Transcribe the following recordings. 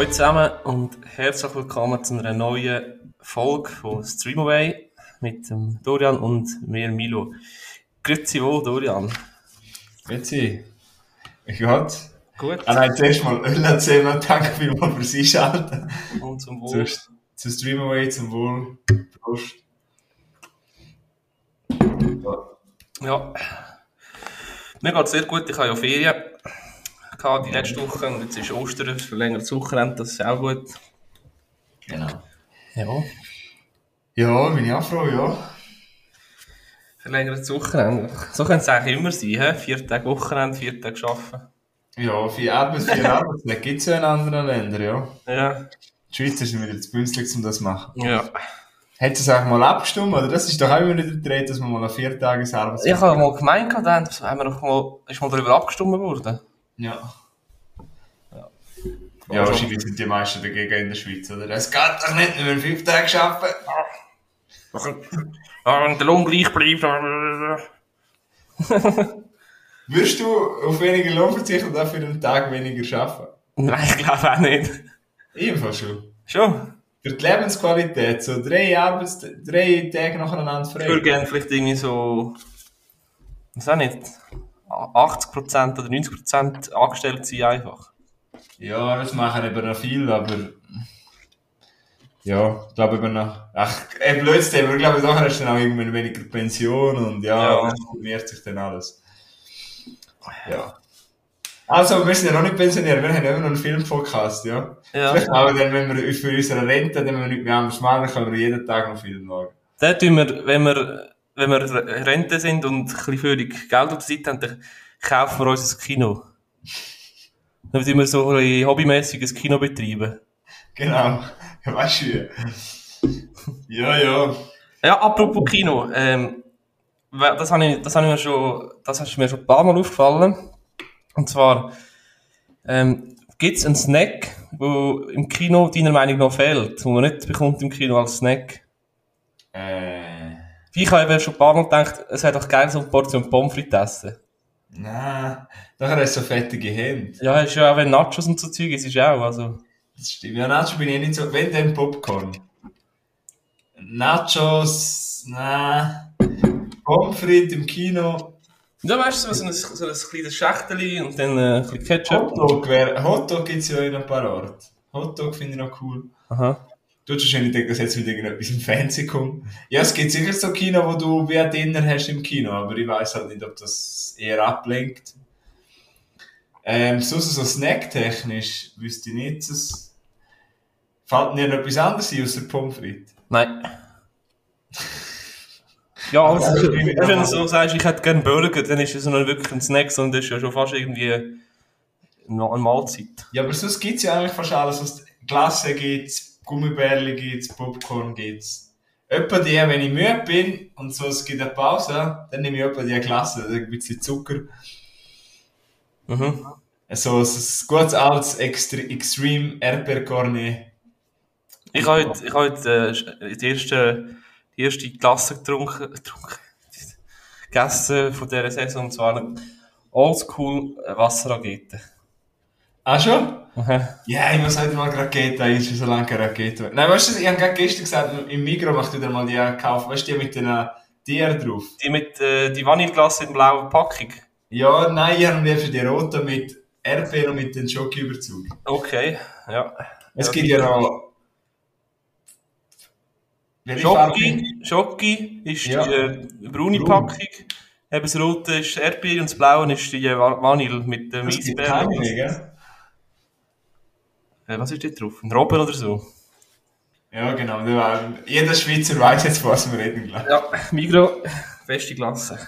Hallo zusammen und herzlich willkommen zu einer neuen Folge von Streamaway mit dem Dorian und mir Milo. Grüezi wohl, Dorian. Grüezi. Gut. Gut. Ah nein, zuerst mal Öl erzählen und danke vielmals fürs Einschalten. Und zum Wohl. Zuerst zu Streamaway, zum Wohl. Prost. Ja. Mir geht sehr gut. Ich habe ja Ferien gehabt die letzte Woche und jetzt ist Ostern, verlängertes Wochenende, das ist auch gut. Genau. Ja. Ja, bin ich auch froh, ja. Verlängertes Wochenende. So könnte es eigentlich immer sein, he? vier Tage Wochenende, vier Tage arbeiten. Ja, vier Arbeits, vier Arbeitstage gibt es ja in anderen Ländern, ja. Ja. Die Schweizer sind wieder zu günstig, um das zu machen. Ja. Hat es auch mal abgestimmt, oder? Das ist doch auch immer nicht gedreht, dass man mal an vier Tages Arbeitstag Ich habe mal gemeint, da haben wir noch mal, ist mal darüber abgestimmt worden. Ja. Ja. Ja, wahrscheinlich sind die meisten dagegen in der Schweiz, oder? Es geht doch nicht, wenn wir fünf Tage arbeiten. Ja, wenn der Lohn gleich bleibt. Würdest du auf weniger Lohn verzichten und dafür einen Tag weniger arbeiten? Nein, ich glaube auch nicht. Ebenfalls schon. Schon. Für die Lebensqualität, so drei Arbeits drei Tage nacheinander Ich würde frei. gerne vielleicht irgendwie so, was auch nicht, 80% oder 90% angestellt sein einfach. Ja, das machen eben noch viel, aber... Ja, ich glaube eben noch... Ach, ein blödes Thema, ich glaube, nachher hast du dann auch irgendwann weniger Pension und ja, Ja. das summiert sich dann alles. Ja. Also, wir sind ja noch nicht pensioniert, wir haben immer noch einen Filmpodcast, ja. Ja. Auch dann, wenn wir für unsere Rente, dann wenn wir nicht mehr machen, dann können wir jeden Tag noch Film schauen. Dann tun wir, wenn wir, wenn wir Rente sind und ein bisschen völlig Geld auf der Seite haben, dann kaufen wir uns ein Kino. Dann tun wir so ein hobbymäßiges Kino betreiben. Genau. Weißt du? Ja, ja. Ja, apropos Kino, ähm, das habe ich, das habe ich mir schon, das ist mir schon ein paar Mal aufgefallen. Und zwar, ähm, gibt es einen Snack, wo im Kino deiner Meinung nach fehlt, wo man nicht bekommt im Kino als Snack? Äh. Ich habe eben schon ein paar Mal gedacht, es wäre doch geil, so eine Portion Pommes frites essen. Nein. Nachher hast du so fettige Hände. Ja, ist ja auch, wenn Nachos und so Zeug ist, ist auch, also. Das stimmt. Ja, Nacho bin ich nicht so. Wenn dann Popcorn. Nachos, nein. Pommes frites im Kino. Ja, weißt du, so ein, so ein kleines Schächteli und dann äh, ein bisschen Ketchup. Hotdog. Hotdog gibt es ja in ein paar Orten. Hotdog finde ich noch cool. Aha. Du hast wahrscheinlich gedacht, dass jetzt wieder irgendetwas im Fernsehen kommt. Ja, es gibt sicher so Kino, wo du wie ein Dinner hast im Kino, aber ich weiß halt nicht, ob das eher ablenkt. Ähm, sonst so snacktechnisch wüsste ich nicht, dass... Fällt mir noch etwas anderes ein, außer Pommes frites? Nein. Ja, also, Ja, wenn ich- du so sagst, ich hätte gerne Burger, dann ist es noch nicht wirklich ein Snack, sondern das ist ja schon fast irgendwie eine eine Mahlzeit. Ja, aber sonst gibt's ja eigentlich fast alles. Sonst Glasse gibt's, Gummibärli gibt's, Popcorn gibt's. Etwa die, wenn ich müde bin und so, es gibt eine Pause, dann nehme ich etwa die Glasse, da ein bisschen Zucker. Mhm. So ein gutes altes Extre Extreme Erdbeerkorne. Ich habe heute, ich habe heute äh, die, erste, die erste Klasse getrunken, getrunken, gegessen von dieser Saison, und zwar Oldschool Wasserrakete. Ah, schon? Aha. Ja, ich muss heute mal Rakete ein, ist schon so lange keine Rakete. Nein, weißt du, ich habe gerade gestern gesagt, im Migros macht wieder mal die gekauft, weißt du, die mit den äh, Tieren drauf. Die mit äh, die Vanilleglasse in blauen Packung. Ja, nein, ich habe lieber die rote mit Erdbeer und mit dem Schokiüberzug. Okay, ja. Es Ja, gibt ja noch. Schoki, Schoki ist Ja. die äh, braune Braun. Packung. Eben das rote ist Erdbeer und das blaue ist die äh, Va- Vanille mit dem gibt Eisbär. keine mehr, gell? Äh, was ist da drauf? Ein Robben oder so? Ja, genau. Jeder Schweizer weiß jetzt, was wir reden, glaube ich. Ja, Migro, beste Klasse.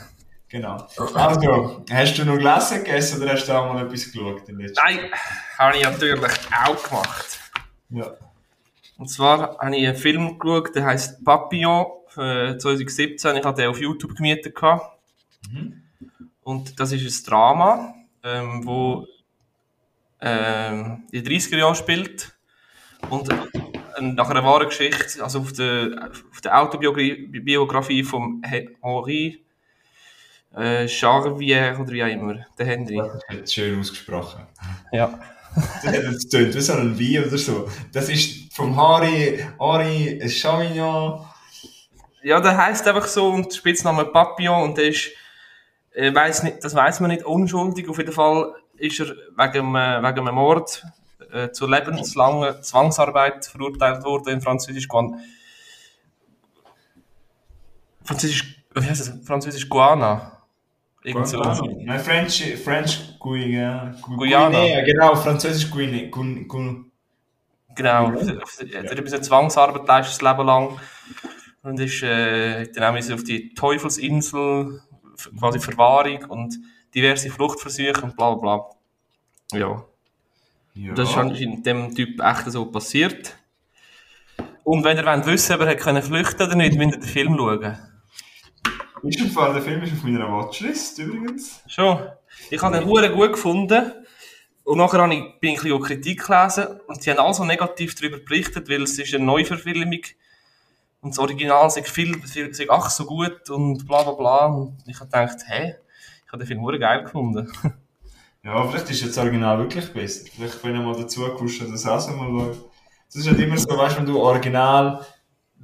Genau. Also, hast du noch Gläser gegessen oder hast du auch mal etwas geschaut? Nein, habe ich natürlich auch gemacht. Ja. Und zwar habe ich einen Film geschaut, der heisst Papillon, äh, 2017. Ich hatte den auf YouTube gemietet. gehabt. Und das ist ein Drama, ähm, wo ähm, in den 30er Jahren spielt. Und nach einer wahren Geschichte, also auf der, auf der Autobiografie von He- Henri äh, Charvier oder wie auch immer, der Henry. Das ist schön ausgesprochen. Ja. das tönt wie so ein Wein oder so. Das ist vom Harry, Harry Chavignon. Ja, der heisst einfach so und der Spitzname Papillon und der ist, äh, weiss nicht, das weiß man nicht, unschuldig. Auf jeden Fall ist er wegen, äh, wegen einem Mord äh, zur lebenslangen Zwangsarbeit verurteilt worden in Französisch Guan Französisch, wie heißt das? Französisch Guana. Irgend so. Nein, French, French Guyana. Guyana. genau, Französisch Guyana. Gu, Gu, genau, ja. er hat ein bisschen Zwangsarbeit leistet das Leben lang und ist äh, dann auch auf die Teufelsinsel, quasi Verwahrung und diverse Fluchtversuche und bla bla bla. Ja. ja. Das ist anscheinend dem Typ echt so passiert. Und wenn ihr wollt wissen, ob er können flüchten oder nicht, müsst ihr den Film schauen. Ist im Fall, der Film ist auf meiner Watchlist übrigens. Schon. Ich habe den Huren gut gefunden. Und nachher habe ich, bin ich ein bisschen Kritik gelesen und sie haben alle so negativ darüber berichtet, weil es ist eine Neuverfilmung und das Original sagt viel, viel sagt, ach so gut und bla bla bla. Und ich habe gedacht, hä, ich habe den Film geil gefunden. ja, vielleicht ist jetzt das Original wirklich besser. Vielleicht, wenn ich mal dazu kommst, das auch so mal schauen. Das ist halt immer so, weißt du, wenn du Original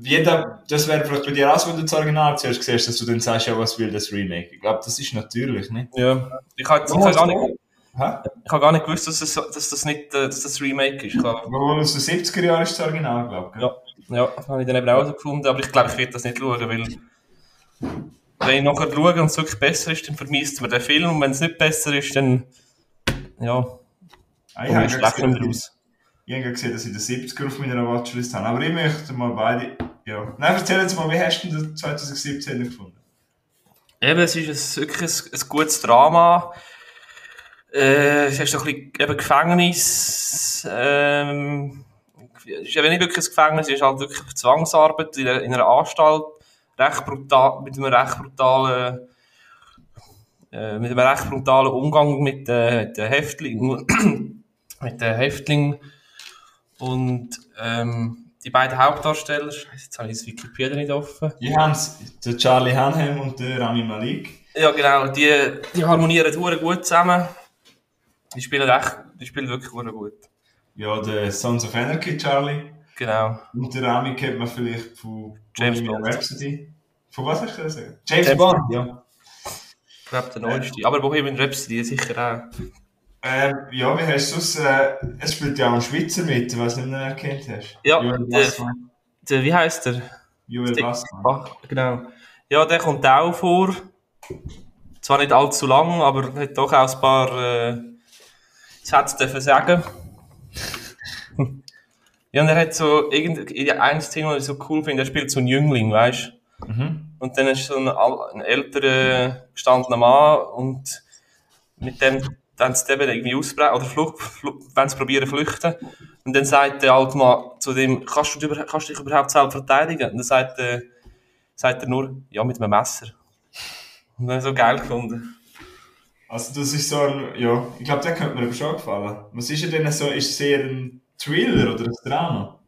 jeder, das wäre vielleicht bei dir auch so, wenn du das Original zuerst siehst, dass du dann sagst, ja, was will das Remake? Ich glaube, das ist natürlich, ne? Ja. Ich habe hab gar nicht, Hä? ich habe gar nicht gewusst, dass, es, dass das nicht, äh, dass das Remake ist. Warum aus den 70er Jahren ist das Original, glaube ich. Ja. Ja, das habe ich dann eben auch so gefunden, aber ich glaube, ich werde das nicht schauen, weil wenn ich nachher schaue und es wirklich besser ist, dann vermisst man den Film und wenn es nicht besser ist, dann, ja, ah, ja, schlecht raus. Ich habe gesehen, dass ich den 70er auf meiner Watchlist habe, aber ich möchte mal beide ja. Nein, erzähl uns mal, wie hast du den 2017 gefunden? Eben, es ist ein, wirklich ein, ein gutes Drama. Äh, es ist ein bisschen eben Gefängnis. Ähm, es ist eben nicht wirklich ein Gefängnis, es ist halt wirklich Zwangsarbeit in, in einer Anstalt. Recht brutal, mit einem recht brutalen, äh, mit einem recht brutalen Umgang mit, äh, mit den Häftlingen. mit den Häftlingen. Und, ähm, die beiden Hauptdarsteller, Scheiße, jetzt habe ich das Wikipedia nicht offen. Die haben der Charlie Hanhem und der Rami Malik. Ja, genau, die, die harmonieren gut zusammen. Die spielen echt, die spielen wirklich gut. Ja, der Sons of Anarchy, Charlie. Genau. Und der Rami kennt man vielleicht von James Bond. Rhapsody. Von was hast du gesagt? James, James Bond, ja. Ich glaube, der neueste. Aber Bohemian Rhapsody sicher auch. Ähm, ja, wie hast du es? Äh, es spielt ja auch ein Schweizer mit, was du nicht mehr erkannt hast. Ja, der, der, wie heißt der? Joel Bassmann. Genau. Ja, der kommt auch vor. Zwar nicht allzu lang, aber hat doch auch ein paar äh, Sätze dürfen sagen. Ja, und er hat so irgendwie ein Thema, das ich so cool finde, er spielt so einen Jüngling, weißt du? Mhm. Und dann ist so ein, ein älterer gestandener Mann und mit dem dann sie eben irgendwie ausbrechen oder Flucht, Flucht, wenn sie probieren flüchten. Und dann sagt der alte Mann zu dem, kannst du, kannst du dich überhaupt selbst verteidigen? Und dann sagt, äh, sagt er nur, ja, mit einem Messer. Und dann so geil gefunden. Also das ist so ein, ja, ich glaube, der könnte mir aber schon gefallen. Was ist er denn so, ist sehr ein Thriller oder ein Drama?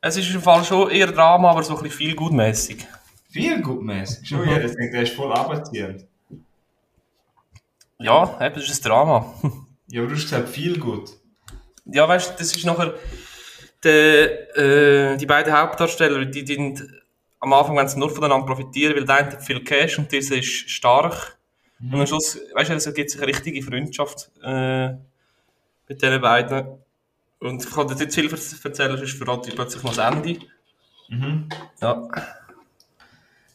Es ist im Fall schon eher Drama, aber so ein bisschen viel gutmäßig. Viel gutmäßig? Schon, ja, ich denke, der ist voll abziehend. Ja, eben, das ist ein Drama. ja, aber du hast gesagt, viel gut. Ja, weißt du, das ist nachher, der, äh, die beiden Hauptdarsteller, die, die am Anfang wenn sie nur voneinander profitieren, weil der eine hat viel Cash und dieser ist stark. Mhm. Und am Schluss, weißt du, es gibt sich eine richtige Freundschaft äh, mit diesen beiden. Und ich kann dir nicht viel erzählen, sonst verrate ich plötzlich mal das Ende. Mhm. Ja.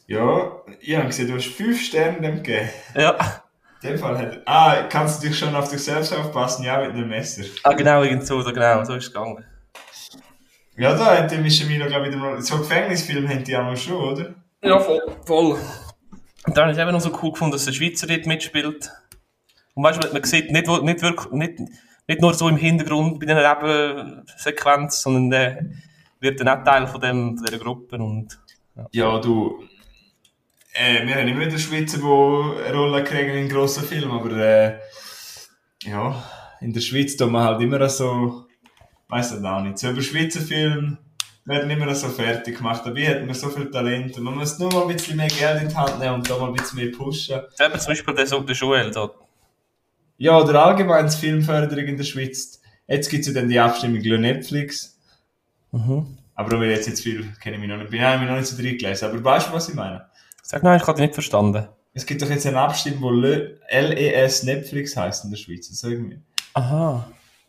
Ja, ich habe gesehen, du hast fünf Sterne dem gegeben. Ja. In dem Fall hat Ah, kannst du dich schon auf dich selbst aufpassen? Ja, mit einem Messer. Ah, genau, irgend so, genau, so ist es gegangen. Ja, da hat der Mischamino, glaube ich, wieder so Gefängnisfilm haben die auch mal schon, oder? Ja, voll. voll. Und dann habe ich eben noch so cool gefunden, dass der Schweizer dort mitspielt. Und weißt du, man sieht nicht, nicht, wirklich, nicht, nicht nur so im Hintergrund bei dieser Nebensequenz, sondern der wird dann auch Teil von, dem, von dieser Gruppe. Und, ja. ja, du, äh, wir haben immer wieder Schweizer, die eine Rolle kriegen in grossen Filmen, aber äh, ja, in der Schweiz tun wir halt immer so, weiß ich auch nicht, so über Schweizer Filme werden immer so fertig gemacht. Dabei hat man so viel Talent. Man muss nur mal ein bisschen mehr Geld in die Hand nehmen und da mal ein bisschen mehr pushen. Eben zum Beispiel der, der Joel dort. Ja, oder allgemein die Filmförderung in der Schweiz. Jetzt gibt es ja dann die Abstimmung über Netflix. Mhm. Aber ich jetzt, jetzt viel, kenne ich mich noch nicht, bin ich noch nicht so drin gelesen. Aber weißt du, was ich meine? Sag nein, ich habe dich nicht verstanden. Es gibt doch jetzt eine Abstimmung, wo Le- LES Netflix heißt in der Schweiz. Das irgendwie. Aha.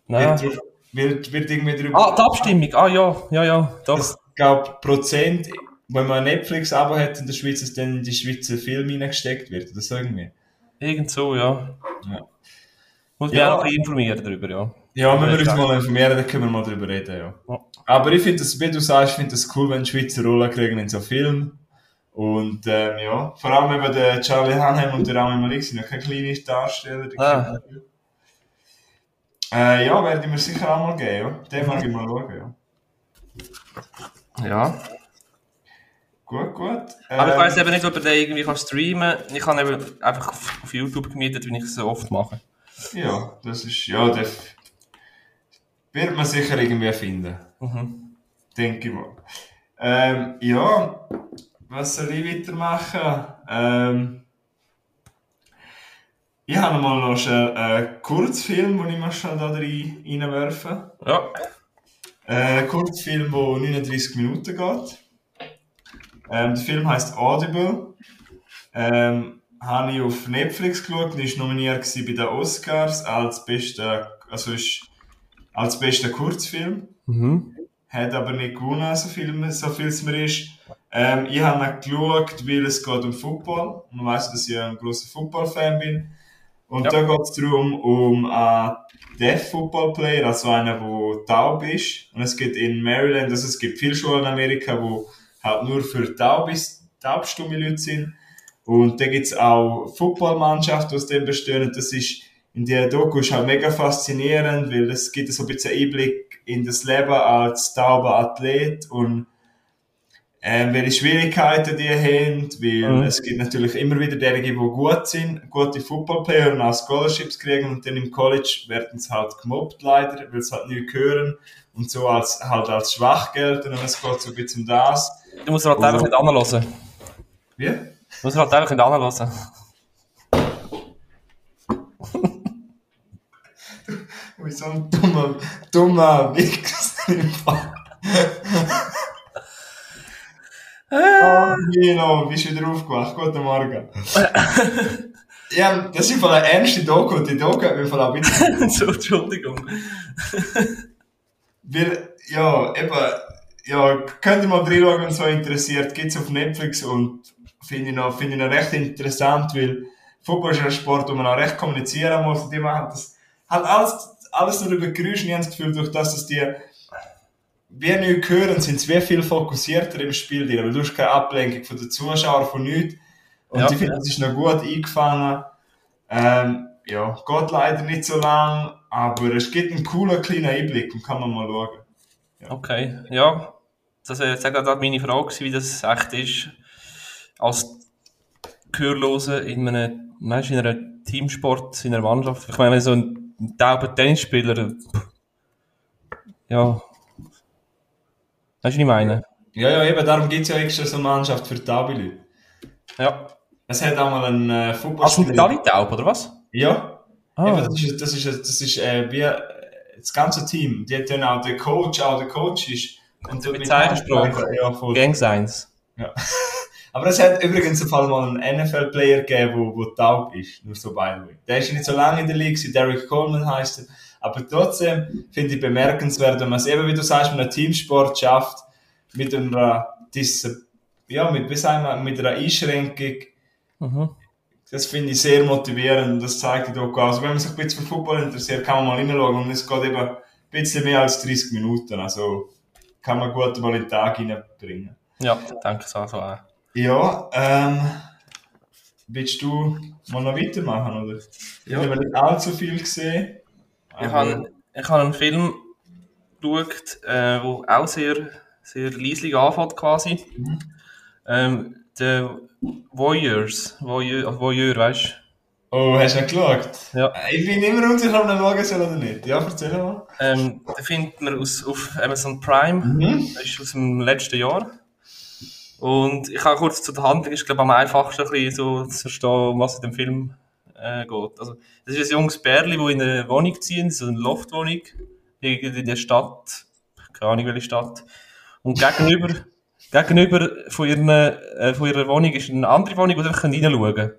Wird, Nein. drauf- wird, wird irgendwie drüber. Ah, die Abstimmung. Ah, ja, ja, ja, doch. Es gab Prozent, wenn man ein Netflix-Abo hat in der Schweiz, dass dann in die Schweizer Filme reingesteckt wird. Oder so irgendwie. Irgend so, ja. Ja. Muss mich Ja. auch informieren darüber, ja. Ja, wenn wir uns mal informieren, dann können wir mal drüber reden, ja. Ja. Aber ich finde das, wie du sagst, ich finde das cool, wenn Schweizer Rollen kriegen in so Filmen. Und, ähm, ja, vor allem eben der Charlie Hanheim und der Rami Malik sind ja keine kleinen Darsteller. Ah. Äh, ja, werde ich mir sicher auch mal geben, ja. Den mag ich mal schauen, ja. Ja. Gut, gut. Aber ich Ähm, weiss eben nicht, ob er den irgendwie kann streamen kann. Ich habe eben einfach auf, auf YouTube gemietet, wie ich es so oft mache. Ja, das ist, ja, das wird man sicher irgendwie finden. Mhm. Denke ich mal. Ähm, ja, was soll ich weitermachen? Ähm, ich habe mal noch einen Kurzfilm, den ich mal schnell da rein, reinwerfen. Ja. Äh, ein Kurzfilm, der 39 Minuten geht. Ähm, der Film heißt Audible. Ähm, habe ich auf Netflix geschaut und ist nominiert bei den Oscars als bester, also ist als bester Kurzfilm. Mhm. Hat aber nicht gewonnen, so viel, so viel es mir ist. Ähm, ich habe ihn geschaut, weil es geht um Football. Man weiß, dass ich ein großer Football-Fan bin. Und Ja. da geht es darum, um einen Deaf Football Player, also einen, der taub ist. Und es gibt in Maryland, also es gibt viele Schulen in Amerika, wo halt nur für taubis, taubstumme Leute sind. Und da gibt es auch Footballmannschaften, die aus dem bestehen. Und das ist in der Doku ist halt mega faszinierend, weil es gibt so ein bisschen Einblick in das Leben als tauber Athlet und ähm, welche Schwierigkeiten die haben, weil Mhm. es gibt natürlich immer wieder derige, die gut sind, gute Footballplayer und auch Scholarships kriegen und dann im College werden sie halt gemobbt leider, weil sie halt nicht hören und so als, halt als schwach gelten und es geht so ein bisschen um das. Du musst halt einfach nicht anhören. Wie? Du musst halt einfach nicht anhören. Wie so ein dummer, dummer Wichs im Fall. Oh, Nino, bist du wieder aufgewacht? Guten Morgen. ja, das ist eine ernste Doku die Doku hat Fall auch ein bisschen so, Entschuldigung. Weil, ja, eben, ja, könnt ihr mal reinschauen, wenn es so interessiert. Gibt's auf Netflix und finde ich noch, finde ich noch recht interessant, weil Fußball ist ja ein Sport, wo man auch recht kommunizieren muss und die machen das, halt alles, alles nur über Geräusche. Ich habe das Gefühl, durch das, dass die, wie nicht hören, sind sie viel fokussierter im Spiel drin, weil du hast keine Ablenkung von den Zuschauern, von nichts. Und Ja. ich finde, das ist noch gut eingefangen. Ähm, ja, geht leider nicht so lang, aber es gibt einen coolen kleinen Einblick und kann man mal schauen. Okay, ja. Das wäre jetzt auch gerade meine Frage wie das echt ist, als Gehörlose in einem, weißt, in einem Teamsport, in einer Mannschaft. Ich meine, wenn so ein tauber Tennisspieler, ja. Weißt du, was ich meine? Ja, ja, eben, darum gibt es ja extra so eine Mannschaft für taube Leute. Ja. Es hat auch mal einen äh, Also Fußballspieler. alle taub, oder was? Ja, Ah, eben, das ist, das ist, das ist äh, wie das ganze Team. Die hat dann auch der Coach, auch der Coach ist. Und Mit Zeichensprache. Ja, voll. Gang Signs. Aber es hat übrigens im Fall mal einen NFL-Player gegeben, wo, wo taub ist. Nur so by the way. Der ist nicht so lange in der Liga, Derek Coleman heißt er. Aber trotzdem finde ich bemerkenswert, wenn man es eben, wie du sagst, mit einem Teamsport schafft, mit einer, Dis ja, mit, wie sagen wir, mit einer Einschränkung. Mhm. Das finde ich sehr motivierend und das zeigt die Doku. Also wenn man sich ein bisschen für Fußball interessiert, kann man mal reinschauen und es geht eben ein bisschen mehr als 30 Minuten. Also kann man gut mal in den Tag reinbringen. Ja, danke auch. Ja, ähm, willst du mal noch weitermachen, oder? Ja. Ich habe nicht allzu viel gesehen. Ich habe, ich habe einen Film geschaut, äh, der auch sehr, sehr leislich anfängt quasi. Mhm. Ähm, der Voyeurs, Voyeur, also Voyeur, weißt Oh, hast du nicht geschaut? Ja. Ich bin immer unsicher, ob ich ihn schauen soll oder nicht. Ja, erzähl mal. du? Ähm, den findet man aus, auf Amazon Prime, Mhm. das ist aus dem letzten Jahr. Und ich habe kurz zu der Handlung, ist glaube am einfachsten ein so zu verstehen, um was in dem Film äh, geht. Also, das ist ein junges Bärli, das in eine Wohnung zieht, so eine Loftwohnung, in der Stadt, keine Ahnung welche Stadt. Und gegenüber, gegenüber von, ihren, äh, von ihrer Wohnung ist eine andere Wohnung, wo sie einfach reinschauen können.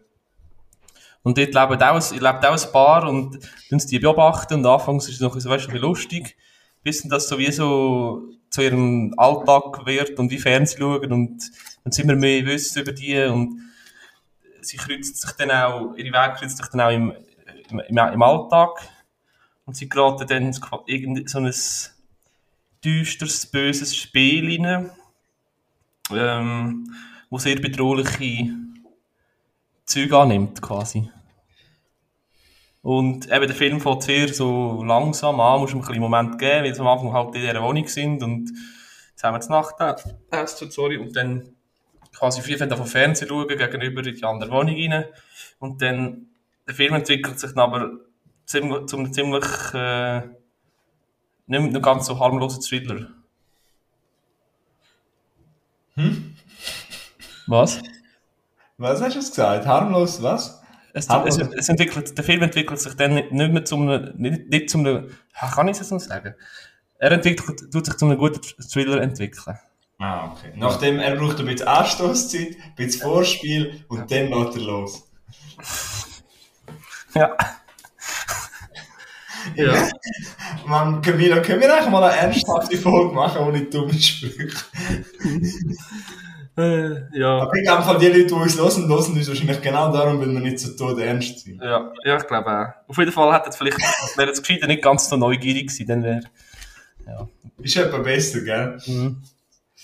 Und dort leben auch, lebt auch ein Paar und dann die beobachten und anfangs ist es noch so, weißt, ein bisschen lustig, bis das sowieso zu ihrem Alltag wird und wie Fernsehen schauen und sind wir mehr wissen über die und sie kreuzt sich dann auch, ihre Wege kreuzt sich dann auch im, im, im Alltag und sie geraten dann in so ein düsteres, böses Spiel rein, ähm, wo sehr bedrohliche Züge annimmt, quasi. Und eben der Film fängt sehr so langsam an, muss ihm ein bisschen Moment geben, weil sie am Anfang halt in dieser Wohnung sind und zusammen zur Nacht essen, sorry, und dann quasi viel von Fernsehen schauen, gegenüber in die andere Wohnung rein. Und dann, der Film entwickelt sich dann aber ziemlich, zum ziemlich, äh, nicht mehr ganz so harmlosen Thriller. Hm? Was? Was hast du gesagt? Harmlos, was? Es, es, es, entwickelt, der Film entwickelt sich dann nicht, mehr zum, nicht, nicht zum, kann ich es so sagen? Er entwickelt, tut sich zu einem guten Thriller entwickeln. Ah, okay. Nachdem er braucht ein bisschen Anstoßzeit, ein bisschen Vorspiel und dann lässt er los. Ja. ja. Man, Camila, können wir eigentlich mal eine ernsthafte Folge machen ohne dumme Sprüche? Äh, ja. Aber ich glaube, die Leute, die uns hören, hören uns wahrscheinlich genau darum, weil wir nicht so tot ernst sind. Ja, ja ich glaube auch. Auf jeden Fall hätte es vielleicht, wäre das Gescheiter nicht ganz so neugierig gewesen, dann wäre, ja. Ist etwa besser, gell? Mhm.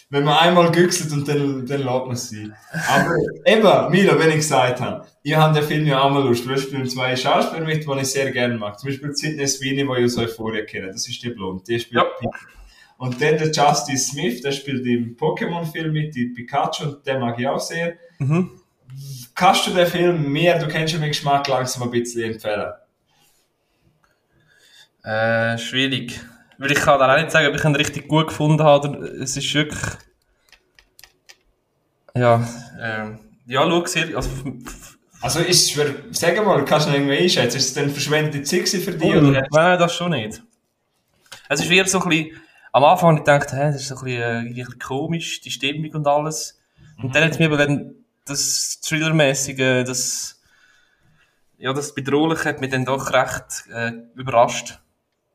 Wenn man einmal güchselt und dann, dann lässt man sie. Aber eben, Milo, wenn ich gesagt habe, ihr habt den Film ja auch mal Lust. Du spielen zwei Schauspieler mit, die ich sehr gerne mag. Zum Beispiel Sidney Sweeney, die ich aus Euphoria kenne. Das ist die Blonde. Die spielt ja. Und dann der Justice Smith, der spielt im Pokémon-Film mit, die Pikachu, und den mag ich auch sehr. Mhm. Kannst du den Film mehr, du kennst ja meinen Geschmack, langsam ein bisschen empfehlen? Äh, schwierig. Weil ich kann da auch nicht sagen, ob ich ihn richtig gut gefunden habe. Es ist wirklich... Ja, ähm, ja, schau, sehr, also... Also ist es für, sag mal, kannst du noch irgendwie einschätzen, ist es denn verschwendete Zeit für dich? Oh, oder? Nein, das schon nicht. Es ist wieder so ein bisschen am Anfang habe ich gedacht, hä, das ist so ein bisschen, äh, ein bisschen komisch, die Stimmung und alles. Und mhm. dann hat es mir aber dann das Thrillermäßige, das, ja, das Bedrohliche hat mich dann doch recht äh, überrascht.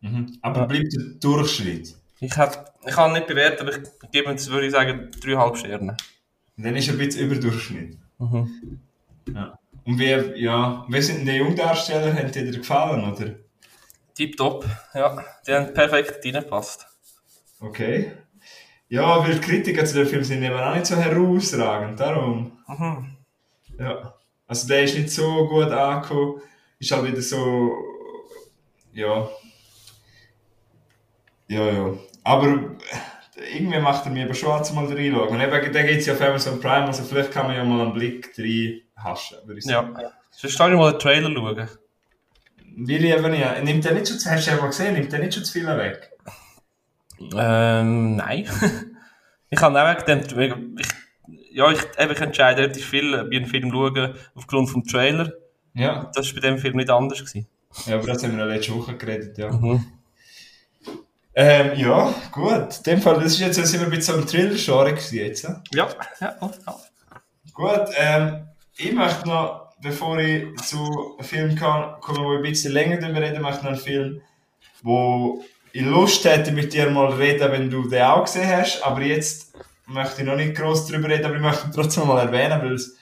Mhm. Aber ja. bleibt der Durchschnitt? Ich, hab, ich kann nicht bewerten, aber ich gebe jetzt, würde ich sagen, dreieinhalb Sterne. Und dann ist er ein bisschen über Durchschnitt. Mhm. Ja. Und wie, ja, wer sind denn die Jungdarsteller? Haben die dir gefallen, oder? Tipptopp, ja. Die haben perfekt reingepasst. Okay. Ja, weil die Kritiker zu dem Film sind eben auch nicht so herausragend, darum. Mhm. Ja. Also der ist nicht so gut angekommen. Ist halt wieder so. Ja. Ja, ja. Aber irgendwie macht er mir aber schon mal reinschauen. Und eben, da gibt es ja auf Amazon Prime, also vielleicht kann man ja mal einen Blick rein haschen, würde ich sagen. Ja. Sonst kann ich mal den Trailer schauen. Will ich eben nicht. Nimmt der nicht schon zu, hast du ja mal gesehen, nimmt der nicht schon zu viel weg? Ähm, nein. ich habe auch wegen ich, ja, ich, eben, ich entscheide relativ viel bei einem Film schauen, aufgrund vom Trailer. Ja. Das war bei dem Film nicht anders. Gewesen. Ja, aber das haben wir ja letzte Woche geredet, ja. Mhm. Ähm, ja, gut. In dem Fall, das ist jetzt, sind wir ein bisschen am Thriller-Genre jetzt. Ja, ja, ja. Gut, ähm, ich möchte noch, bevor ich zu einem Film komme, wo wir ein bisschen länger darüber reden, möchte ich noch einen Film, wo ich Lust hätte, mit dir mal reden, wenn du den auch gesehen hast. Aber jetzt möchte ich noch nicht groß darüber reden, aber ich möchte ihn trotzdem mal erwähnen, weil es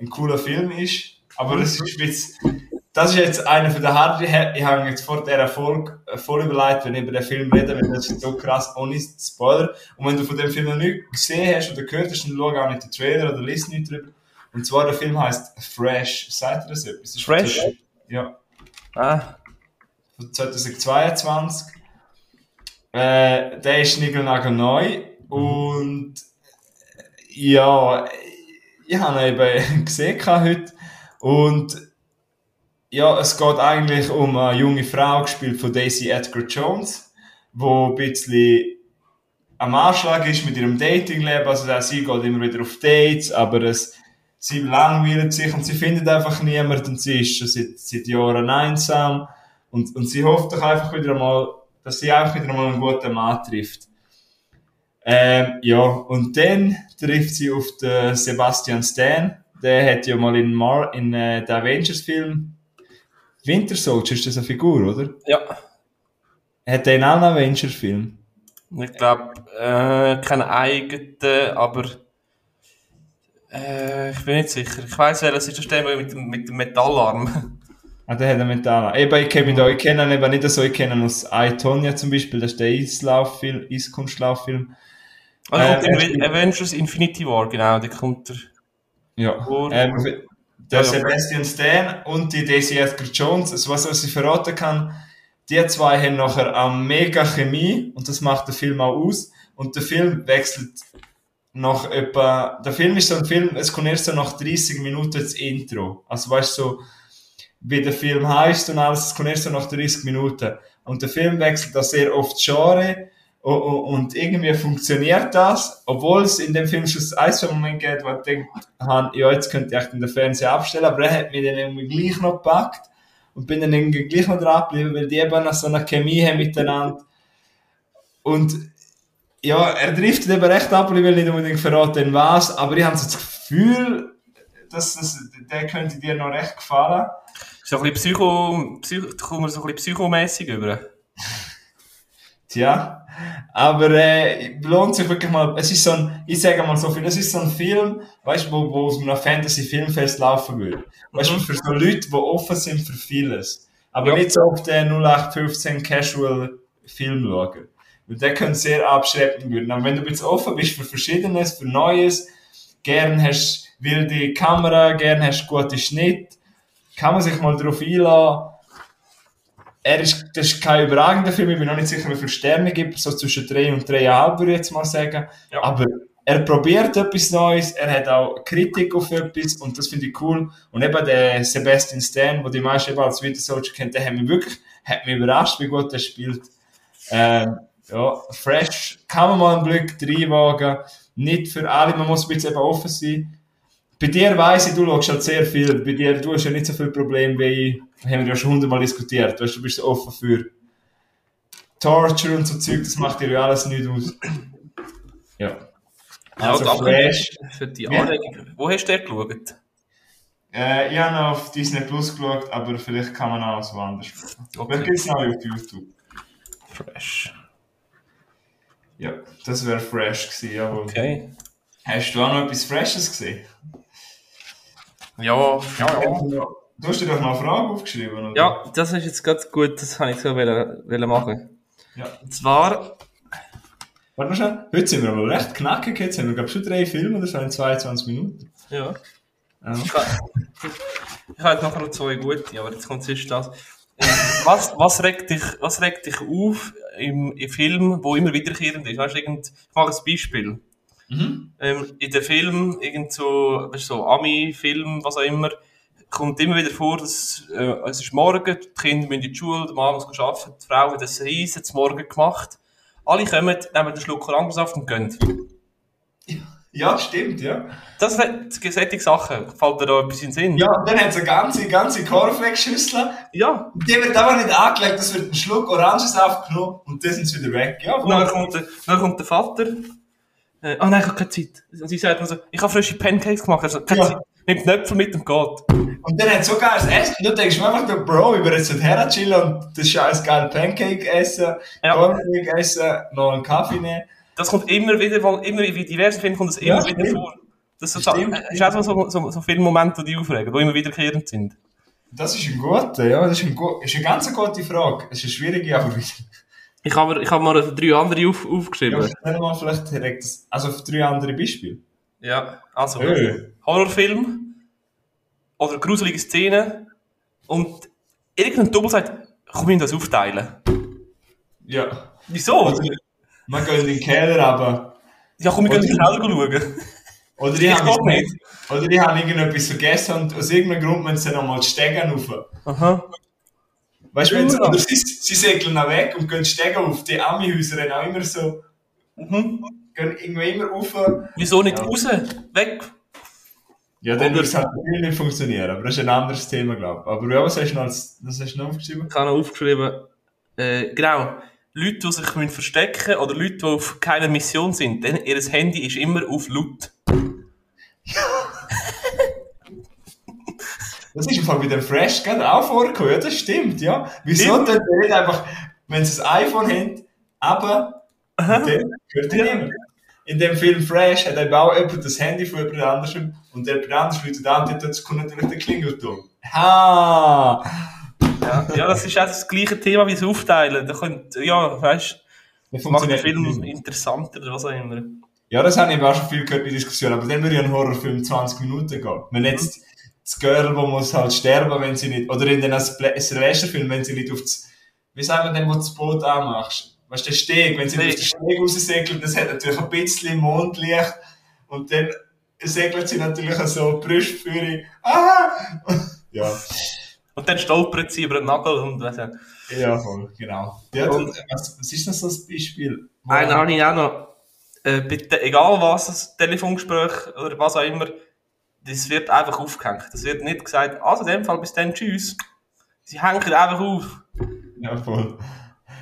ein cooler Film ist. Aber das ist jetzt, das ist jetzt einer von der Harten. Ich habe jetzt vor der Erfolg voll überlegt, wenn ich über den Film rede, weil das ist so krass, ohne Spoiler. Und wenn du von dem Film noch nicht gesehen hast oder gehört hast, dann schau auch nicht den Trailer oder liest nicht drüber. Und zwar der Film heißt Fresh. Seid ihr das etwas? Fresh? Ja. Ah. 2022. Äh, der ist neu und ja, ich habe ihn eben gesehen heute und ja, es geht eigentlich um eine junge Frau, gespielt von Daisy Edgar Jones, wo ein bisschen am Anschlag ist mit ihrem Datingleben, also sie geht immer wieder auf Dates, aber es, sie langweilen sich und sie findet einfach niemanden. Und sie ist schon seit, seit Jahren einsam und, und sie hofft doch einfach wieder einmal, dass sie auch wieder einmal einen guten Mann trifft. Ähm, ja, und dann trifft sie auf den Sebastian Stan. Der hat ja mal in, Mar in äh, den Avengers-Film Winter Soldier, ist das eine Figur, oder? Ja. Hat der in allen Avengers-Filmen? Ich glaube, äh, keinen eigenen, aber äh, ich bin nicht sicher. Ich weiss, welches ist der mit dem, mit dem Metallarm. Ah, der hat einen Metallarm. Eben, ich kenne da, ich kenne ihn eben nicht so, ich kenne ihn aus Aitonia zum Beispiel, das ist der Eislauffilm, Eiskunstlauffilm. Also äh, kommt Avengers Infinity War, genau, der kommt der. Ja. Ähm, der ja, Sebastian Stan und die Daisy Edgar Jones, also was, was ich verraten kann, die zwei haben nachher eine mega Chemie und das macht der Film auch aus. Und der Film wechselt nach etwa, der Film ist so ein Film, es kommt erst so nach 30 Minuten das Intro. Also weißt du, so, wie der Film heißt und alles, es kommt erst so nach 30 Minuten. Und der Film wechselt da sehr oft Genre und irgendwie funktioniert das, obwohl es in dem Film schon ein, zwei Momente gibt, wo ich denke, ja, jetzt könnte ich der Fernseher abstellen, aber er hat mich dann irgendwie gleich noch gepackt und bin dann irgendwie gleich noch dran geblieben, weil die eben so eine Chemie haben miteinander. Und ja, er trifft eben recht ab, ich will nicht unbedingt verraten, was, aber ich habe so das Gefühl, dass das, der könnte dir noch recht gefallen. So ein bisschen Psycho, Psycho, kommt so ein bisschen psychomässig über. Tja, aber äh, lohnt sich wirklich mal, es ist so ein, ich sage mal so viel, es ist so ein Film, weißt du, wo, wo aus einem Fantasy-Filmfest laufen würde. Weißt du, mhm. für so Leute, die offen sind für vieles. Aber ja. nicht so auf den 0815 Casual-Film schauen. Weil der könnte sehr abschreckend werden. Aber wenn du jetzt offen bist für Verschiedenes, für Neues, gern hast wilde Kamera, gern hast gute Schnitt, kann man sich mal darauf einlassen, er ist, das ist kein überragender Film, ich bin noch nicht sicher, wie viele Sterne gibt, so zwischen drei und dreieinhalb würde ich jetzt mal sagen. Ja. Aber er probiert etwas Neues, er hat auch Kritik auf etwas und das finde ich cool. Und eben der Sebastian Stan, wo die meisten eben als Winter Soldier kennt, der hat mich wirklich, hat mich überrascht, wie gut er spielt. Ähm, ja, fresh, kann man mal einen Blick reinwagen. Nicht für alle, man muss ein bisschen eben offen sein. Bei dir weiss ich, du schaust halt sehr viel. Bei dir, du hast ja nicht so viel Probleme wie ich. Haben wir ja schon hundertmal diskutiert. Weißt, du bist so offen für Torture und so Zeug, das macht dir ja alles nicht aus. Ja. Also ja, Flash. Für die Anregung. Wo hast du den geschaut? Äh, ich habe noch auf Disney Plus geschaut, aber vielleicht kann man auch so anders schauen. Okay. Gibt es noch auf YouTube. Fresh. Ja, das wäre fresh gewesen, jawohl. Okay. Hast du auch noch etwas Freshes gesehen? Ja, ja, ja. Du hast dir doch noch eine Frage aufgeschrieben, oder? Ja, das ist jetzt ganz gut, das kann ich so wollen, wollen machen. Ja. Und zwar... Warte mal schon, heute sind wir aber recht knackig, jetzt haben wir glaube schon drei Filme, das in 22 Minuten. Ja. ja. Ich, ich habe nachher noch zwei gute, aber jetzt kommt zuerst das. Ähm, was, was, regt dich, was regt dich auf im, im Film, wo immer wiederkehrend ist? Weißt, irgend, ich mache ein Beispiel. Mhm. Ähm, in den Filmen, irgend so, weißt, so Ami-Film, was auch immer, kommt immer wieder vor, dass äh, es ist morgen, die Kinder müssen in die Schule, der Mann muss arbeiten, die Frau hat ein riesen Morgen gemacht. Alle kommen, nehmen den Schluck Orangensaft und gehen. Ja, stimmt, ja. Das sind solche Sachen. Fällt dir da etwas in den Sinn? Ja, dann hat es eine ganze, ganze Cornflakes-Schüssel. Ja. Die wird aber nicht angelegt, das wird ein Schluck Orangensaft genommen und dann sind sie wieder weg. Ja, und dann kommt, der, dann kommt der Vater äh, oh nein, ich habe keine Zeit. Und sie sagt mir so, ich habe frische Pancakes gemacht. Also, keine ja. Zeit. Nimmt Knöpfel mit und geht. Und dann hat so geiles Essen. Du denkst mir einfach, Bro, ich will jetzt her chillen und das scheiß geile Pancake essen, ja. Cornflake essen, noch einen Kaffee nehmen. Das kommt immer wieder, immer wie diverse Filme kommt das immer ja, wieder vor. Das ist, stimmt. ist auch so, so, so viele Momente, die aufregen, die immer wiederkehrend sind. Das ist ein guter, ja, das ist, ein, ist eine ganz gute Frage. Es ist eine schwierige, aber wieder. Ich habe ich hab mal drei andere auf, aufgeschrieben. Ja, mal vielleicht direkt, also auf drei andere Beispiele. Ja, also hey. Horrorfilm oder gruselige Szenen und irgendein Double sagt, komm, wir das aufteilen. Ja. Wieso? Oder, wir gehen in den Keller, aber... Ja, komm, wir gehen in den Keller schauen. Oder die, haben nicht. oder die haben irgendetwas vergessen und aus irgendeinem Grund müssen sie nochmal die Stegen rauf. Aha. Weißt du, ja. oder sie, sie segeln auch weg und gehen steigen auf. Die Ami-Häuser haben auch immer so. Mhm. Gehen irgendwie immer rauf. Wieso nicht ja. raus? Weg? Ja, dann würde es halt nicht funktionieren, aber das ist ein anderes Thema, glaube ich. Aber ja, was hast du noch, als, was hast du noch aufgeschrieben? Ich habe noch aufgeschrieben, äh, genau, Leute, die sich verstecken müssen oder Leute, die auf keiner Mission sind, denn ihr Handy ist immer auf laut. Das ist im Fall bei dem Fresh gerade auch vorgekommen, ja, das stimmt, ja. Wieso denn nicht einfach, wenn sie ein iPhone haben, aber gehört ja. niemand. In dem Film Fresh hat eben auch jemand das Handy von jemand anderem und der jemand anderes läutet an und dort kommt natürlich der Klingelton. Ha! Ja, ja, das ist auch das gleiche Thema wie das Aufteilen. Da könnt, ja, weißt du, das macht den Film interessanter oder was auch immer. Ja, das habe ich auch schon viel gehört in der Diskussion, aber dann würde ja ein Horrorfilm 20 Minuten gehen. Wenn jetzt das Girl, wo muss halt sterben, wenn sie nicht, oder in den Silvesterfilm, wenn sie nicht auf das, wie sagen wir denn, wo du das Boot anmachst? Weißt du, der Steg, wenn sie nicht auf den Steg raussegelt, das hat natürlich ein bisschen Mondlicht, und dann segelt sie natürlich so Brustführung, ah! ja. Und dann stolpert sie über den Nagel und was ja. Ja, voll, genau. Ja, und, was, was ist das so ein Beispiel? Einen habe ich auch noch. Äh, bitte, egal was, Telefongespräch oder was auch immer, das wird einfach aufgehängt. Das wird nicht gesagt, also in dem Fall bis dann, tschüss. Sie hängen einfach auf. Ja, voll.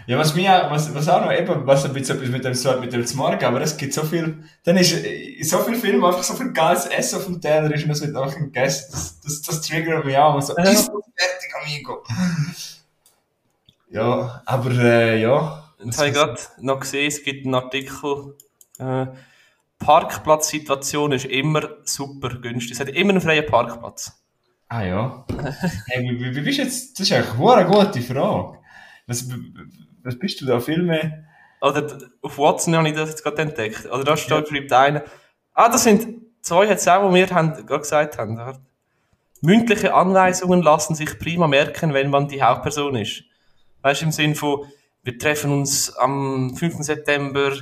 Ja, was mir, was, was auch noch eben, was ein bisschen mit dem, mit dem Morgen, aber es gibt so viel, dann ist, in so viel Film einfach so viel geiles Essen auf dem Teller ist und es wird einfach gegessen. Das, das, das triggert mich auch. So, ist fertig, amigo. Ja, aber, äh, ja. Jetzt habe ich gerade noch gesehen, es gibt einen Artikel, äh, Parkplatzsituation ist immer super günstig. Es hat immer einen freien Parkplatz. Ah ja. hey, wie, wie bist du jetzt? Das ist eigentlich eine gute Frage. Was, was bist du da viel mehr? Oder auf Watson habe ich das jetzt gerade entdeckt. Oder da steht, schreibt einer. Ah, das sind zwei jetzt auch, die wir haben, gerade gesagt haben. Mündliche Anweisungen lassen sich prima merken, wenn man die Hauptperson ist. Weißt du, im Sinn von, wir treffen uns am 5. September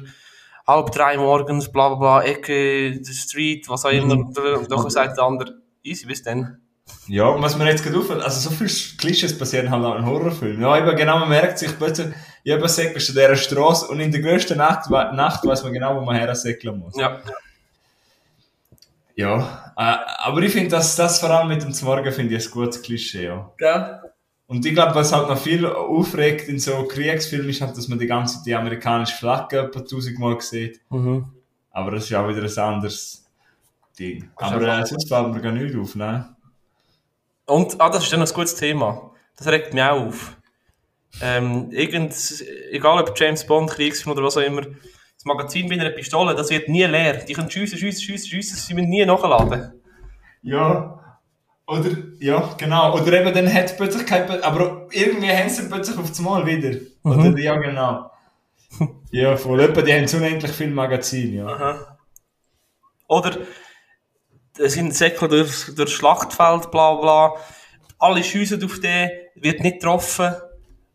halb drei morgens, bla bla bla, Ecke, the Street, was auch immer. Und dann sagt der andere, easy, bis dann. Ja, und was mir jetzt gerade auffällt, also so viele Klischees passieren halt auch in Horrorfilmen. Ja, eben genau, man merkt sich plötzlich, ich eben bist du dieser Straße und in der größten Nacht, Nacht weiß man genau, wo man her säckeln muss. Ja. Ja, äh, aber ich finde, dass das vor allem mit dem Zmorgen finde ich ein gutes Klischee, ja. Gell? Und ich glaube, was halt noch viel aufregt in so Kriegsfilmen ist halt, dass man die ganze die amerikanische Flagge ein paar tausendmal sieht. Mhm. Aber das ist ja auch wieder ein anderes Ding. Aber äh, sonst fällt mir gar nicht auf, ne? Und, ah, das ist dann ein gutes Thema. Das regt mich auch auf. Ähm, irgend, egal ob James Bond, Kriegsfilm oder was auch immer, das Magazin bei einer Pistole, das wird nie leer. Die können schiessen, schiessen, schiessen, schiessen, sie müssen nie nachladen. Ja, oder, ja, genau. Oder eben dann hat plötzlich kein, aber irgendwie haben sie plötzlich auf das Mal wieder. Mhm. Oder, ja, genau. ja, voll. Etwa, die haben unendlich viel Magazin, ja. Aha. Oder, es sind Säcke durch, durch Schlachtfeld, bla, bla. Alle schiessen auf den, wird nicht getroffen.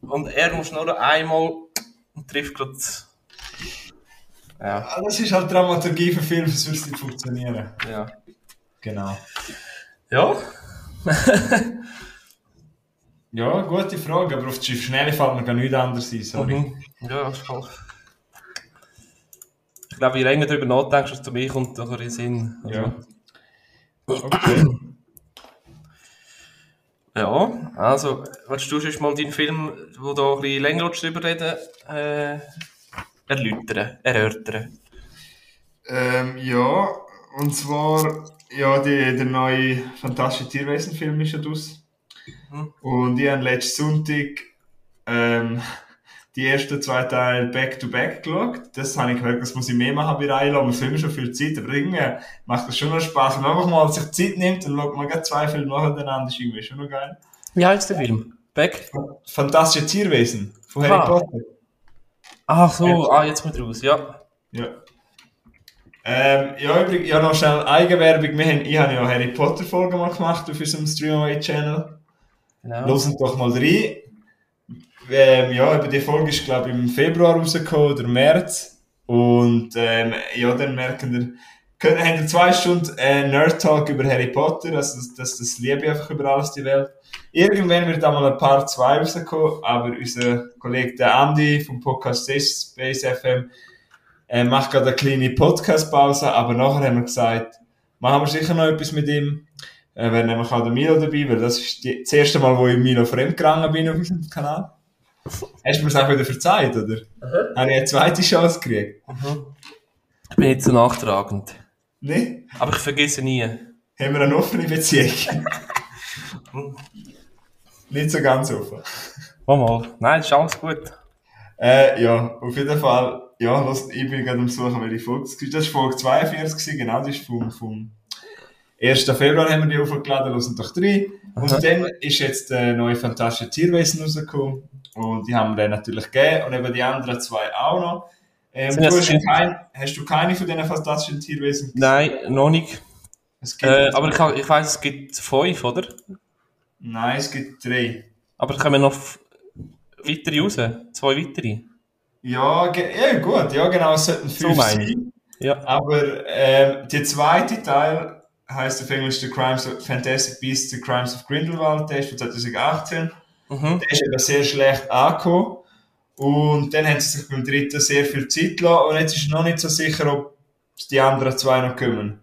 Und er muss nur einmal und trifft gerade. Ja. Das ist halt Dramaturgie für Filme, sonst nicht funktionieren. Ja. Genau. Ja. ja, gute Frage, aber auf die Schnelle fällt mir gar nichts anderes ein, sorry. Mhm. Ja, das ist voll. Ich glaube, je länger darüber nachdenkst, desto mehr kommt doch in den Sinn. Also. Ja. Okay. ja, also, willst du schon mal deinen Film, wo du ein bisschen länger drüber reden äh, erläutern, erörtern? Ähm, ja, und zwar ja, die, der neue Fantastische Tierwesen-Film ist ja draus. Mhm. Und ich habe letzten Sonntag ähm, die ersten zwei Teile back-to-back geschaut. Das habe ich gehört, das muss ich mehr machen bei Reihen. Wir filmen schon viel Zeit, aber irgendwie macht das schon noch Spaß. Wenn man einfach mal sich Zeit nimmt und schaut man gerade zwei Filme nacheinander, ist irgendwie schon noch geil. Wie heißt der Film? Back? Fantastische Tierwesen von Harry ah. Potter. Ach so, ah, jetzt mit raus, ja. Ja. Ähm, ja, übrigens, ja, noch schnell Eigenwerbung. Wir haben, ich habe ja Harry Potter Folge mal gemacht auf unserem Streamaway Channel. Genau. Losen doch mal rein. Ähm, ja, über die Folge ist, glaube ich, im Februar rausgekommen oder März. Und, ähm, ja, dann merken wir, können, haben wir zwei Stunden äh, Nerd Talk über Harry Potter. Also, das, das, das liebe ich einfach über alles die Welt. Irgendwann wird da mal ein Part 2 rauskommen, aber unser Kollege, der Andy vom Podcast Space FM, er macht gerade eine kleine Podcast-Pause, aber nachher haben wir gesagt, machen wir sicher noch etwas mit ihm. Äh, wäre nämlich auch der Milo dabei, weil das ist die, das erste Mal, wo ich Milo fremdgegangen bin auf unserem Kanal. Hast du mir das auch wieder verzeiht, oder? Mhm. Habe ich eine zweite Chance gekriegt? Mhm. Ich bin nicht so nachtragend. Nee? Aber ich vergesse nie. Haben wir eine offene Beziehung? nicht so ganz offen. Mal mal. Nein, ist alles gut. Äh, ja, auf jeden Fall. Ja, das, ich bin gerade am Suchen, welche Folge das war. Das war Folge 42, genau, das ist vom, vom 1. Februar haben wir die aufgeladen, hören doch drei. Und Aha. dann ist jetzt der neue Fantastische Tierwesen rausgekommen. Und die haben wir dann natürlich gegeben. Und eben die anderen zwei auch noch. Ähm, du hast, kein, hast, du keine von diesen fantastischen Tierwesen gesehen? Nein, noch nicht. Äh, aber ich, ich weiss, es gibt fünf, oder? Nein, es gibt drei. Aber kommen noch weitere raus? Zwei weitere? Ja, ja gut, ja genau, es sollten fünf so sein. Ja. Aber ähm, der zweite Teil heißt auf Englisch The Crimes of Fantastic Beasts, The Crimes of Grindelwald, der ist von 2018. Mhm. Der ist eben sehr schlecht angekommen. Und dann haben sie sich beim dritten sehr viel Zeit gelassen und jetzt ist noch nicht so sicher, ob die anderen zwei noch kommen.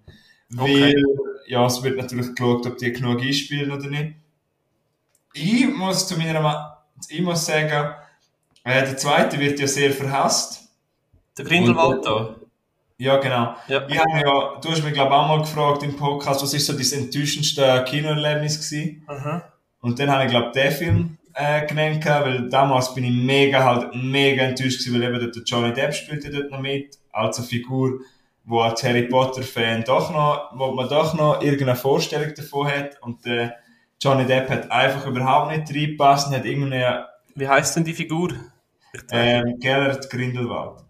Okay. Weil, ja, es wird natürlich geschaut, ob die genug einspielen oder nicht. Ich muss zu meiner, ich muss sagen, äh, der zweite wird ja sehr verhasst. Der Grindelwald da? Ja, genau. Ja. Ich habe ja, du hast mich glaube auch mal gefragt im Podcast, was ist so das enttäuschendste Kinoerlebnis gewesen? Mhm. Und dann habe ich glaube den Film äh, genannt, weil damals bin ich mega halt mega enttäuscht gewesen, weil eben dort der Johnny Depp spielte dort noch mit, als eine Figur, wo als Harry Potter Fan doch noch, wo man doch noch irgendeine Vorstellung davon hat und äh, Johnny Depp hat einfach überhaupt nicht reingepasst und hat irgendwie Wie heißt denn die Figur? Ähm, Gellert Grindelwald.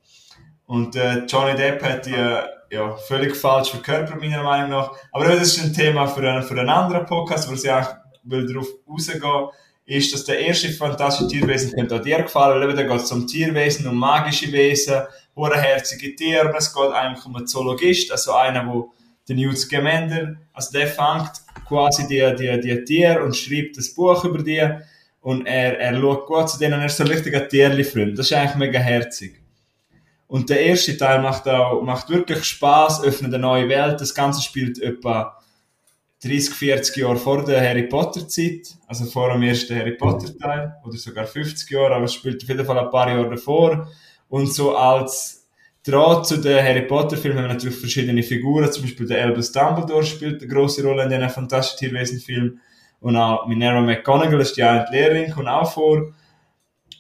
Und äh, Johnny Depp hat die äh, ja, völlig falsch verkörpert, meiner Meinung nach. Aber das ist ein Thema für einen, für einen anderen Podcast, wo sie auch darauf rausgehen ist, dass der erste fantastische Tierwesen könnte auch dir gefallen, weil da geht es um Tierwesen, um magische Wesen, herzige Tiere, es geht eigentlich um einen Zoologist, also einer, wo den Newt Scamander, also der fängt quasi die, die, die Tiere und schreibt das Buch über die und er, er schaut gut zu denen, er ist so ein richtiger Tierli-Freund, das ist eigentlich mega herzig. Und der erste Teil macht auch, macht wirklich Spaß, öffnet eine neue Welt, das Ganze spielt etwa 30, 40 Jahre vor der Harry Potter Zeit, also vor dem ersten Harry Potter Teil, oder sogar 50 Jahre, aber es spielt auf jeden Fall ein paar Jahre davor. Und so als Draht zu den Harry Potter Filmen haben wir natürlich verschiedene Figuren, zum Beispiel der Albus Dumbledore spielt eine große Rolle in diesen fantastischen Tierwesen-Film. Und auch Minerva McGonagall ist die eine Lehrerin, kommt auch vor.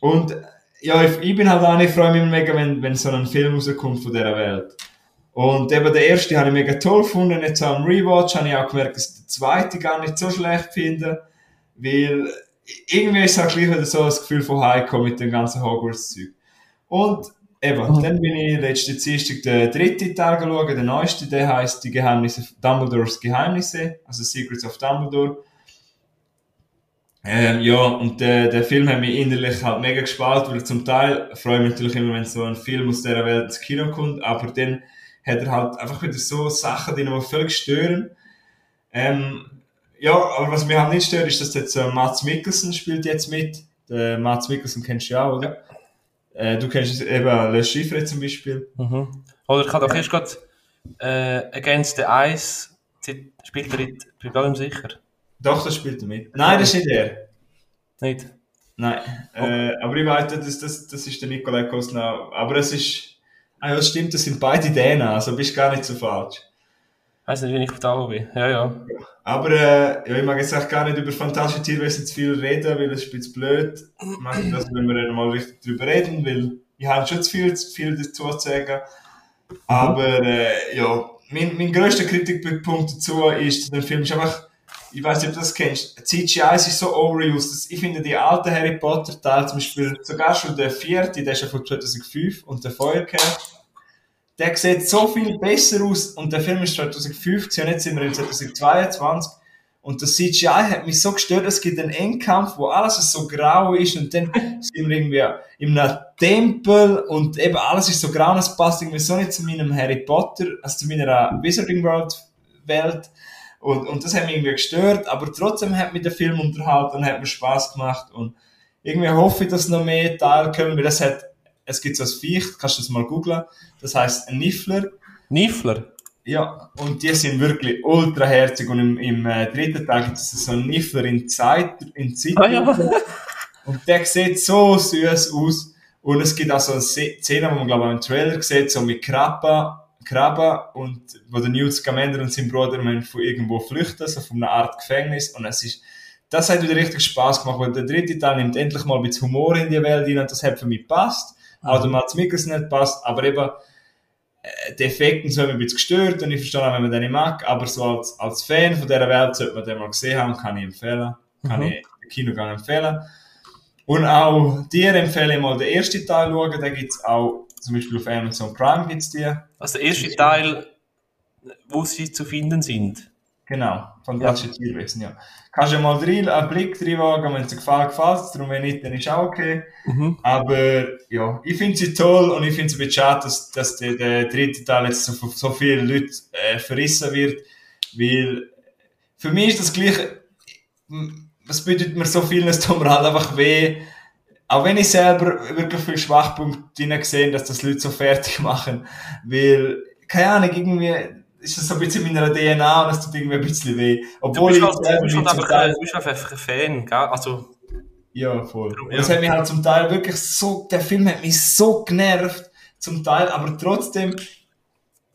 Und ja, ich, ich bin halt auch nicht, freue mich mega, wenn, wenn so ein Film rauskommt von dieser Welt. Und eben der erste habe ich mega toll gefunden. Jetzt am Rewatch habe ich auch gemerkt, dass ich den zweiten gar nicht so schlecht finde. Weil irgendwie ist es auch gleich wieder so das Gefühl von Heiko mit dem ganzen Hogwarts-Zeug. Und eben, mhm. dann bin ich letzte Dienstag den dritten Teil geschaut, der neueste, der heißt Die Geheimnisse, Dumbledores Geheimnisse, also Secrets of Dumbledore. Ähm, ja, und der, der Film hat mich innerlich halt mega gespalten, weil zum Teil freue ich mich natürlich immer, wenn so ein Film aus dieser Welt ins Kino kommt, aber dann hat er halt einfach wieder so Sachen, die ihn völlig stören. Ähm, ja, aber was mich halt nicht stört, ist, dass jetzt äh, Mats Mikkelsen spielt jetzt mit. Der Mats Mikkelsen kennst du ja auch, oder? Äh, du kennst eben Le Chiffre zum Beispiel. Mhm. Oder ich habe doch erst gerade äh, Against the Ice spielt er gar nicht sicher. Doch, das spielt er mit. Nein, das ist nicht er. Nicht? Nein, äh, aber ich weiß, das, das, das ist der Nikolai Kosna. Aber es ist, Ah ja, stimmt, das sind beide Dänen, also bist gar nicht so falsch. Ich weiß nicht, wie ich auf der bin. Ja, ja. Aber äh, ja, ich mag jetzt auch gar nicht über fantastische Tierwesen zu viel reden, weil es ist blöd. Ich mag das, wenn wir dann mal richtig drüber reden, weil ich habe schon zu viel, zu viel dazu zu sagen. Aber äh, ja, mein, mein grösster Kritikpunkt dazu ist, der Film ist einfach, ich weiß nicht, ob du das kennst, CGI ist so overused. Ich finde die alten Harry Potter Teile, zum Beispiel sogar schon der vierte, der ist ja von 2005 und der Feuerkerl, der sieht so viel besser aus und der Film ist 2015 und jetzt sind wir in 2022 und das CGI hat mich so gestört, es gibt einen Endkampf, wo alles so grau ist und dann sind wir irgendwie in einem Tempel und eben alles ist so grau und es passt irgendwie so nicht zu meinem Harry Potter, also zu meiner Wizarding World Welt und, und das hat mich irgendwie gestört, aber trotzdem hat mich der Film unterhalten und hat mir Spaß gemacht. Und irgendwie hoffe ich, dass noch mehr Teile kommen, weil es hat, es gibt so ein Viech, kannst du das mal googlen, das heißt ein Niffler. Niffler? Ja, und die sind wirklich ultra herzig. Und im, im äh, dritten Teil gibt es so einen Niffler in Zeit, in Zeit. Ah, ja. Und der sieht so süß aus. Und es gibt auch so eine Szene, wo man, glaube ich, im Trailer sieht, so mit Krabben, Krabben und wo der Newt Scamander und sein Bruder von irgendwo flüchten, so von einer Art Gefängnis. Und es ist, das hat wieder richtig Spaß gemacht, weil der dritte Teil nimmt endlich mal ein bisschen Humor in die Welt rein und das hat für mich passt. Auch der Mats Mikkelsen nicht passt, aber eben, äh, die Effekte sind ein bisschen gestört und ich verstehe auch, wenn man den nicht mag, aber so als, als Fan von dieser Welt sollte man den mal gesehen haben, kann ich empfehlen. Kann Mhm. ich den Kinogang empfehlen. Und auch dir empfehle ich mal den ersten Teil schauen, den gibt's auch, zum Beispiel auf Amazon Prime gibt's die. Also der erste Teil, wo sie zu finden sind. Genau, fantastische Tierwesen, ja. Kannst du mal rein, einen Blick drin wagen, wenn es dir gefällt, gefällt es, darum wenn nicht, dann ist auch okay. Mhm. Aber ja, ich finde sie toll und ich finde es ein bisschen schade, dass, dass der, der dritte Teil jetzt so, so vielen Leuten äh, verrissen wird, weil für mich ist das gleiche, es bedeutet mir so viel, es tut mir halt einfach weh, auch wenn ich selber wirklich viele Schwachpunkte drin sehe, dass das Leute so fertig machen, weil, keine Ahnung, irgendwie ist das so ein bisschen in meiner DNA und es tut irgendwie ein bisschen weh. Du Obwohl bist ich halt, du bist einfach, Teil- du bist einfach ein Fan, gell? Also, ja, voll. Und Ja. es hat mich halt zum Teil wirklich so, der Film hat mich so genervt, zum Teil, aber trotzdem,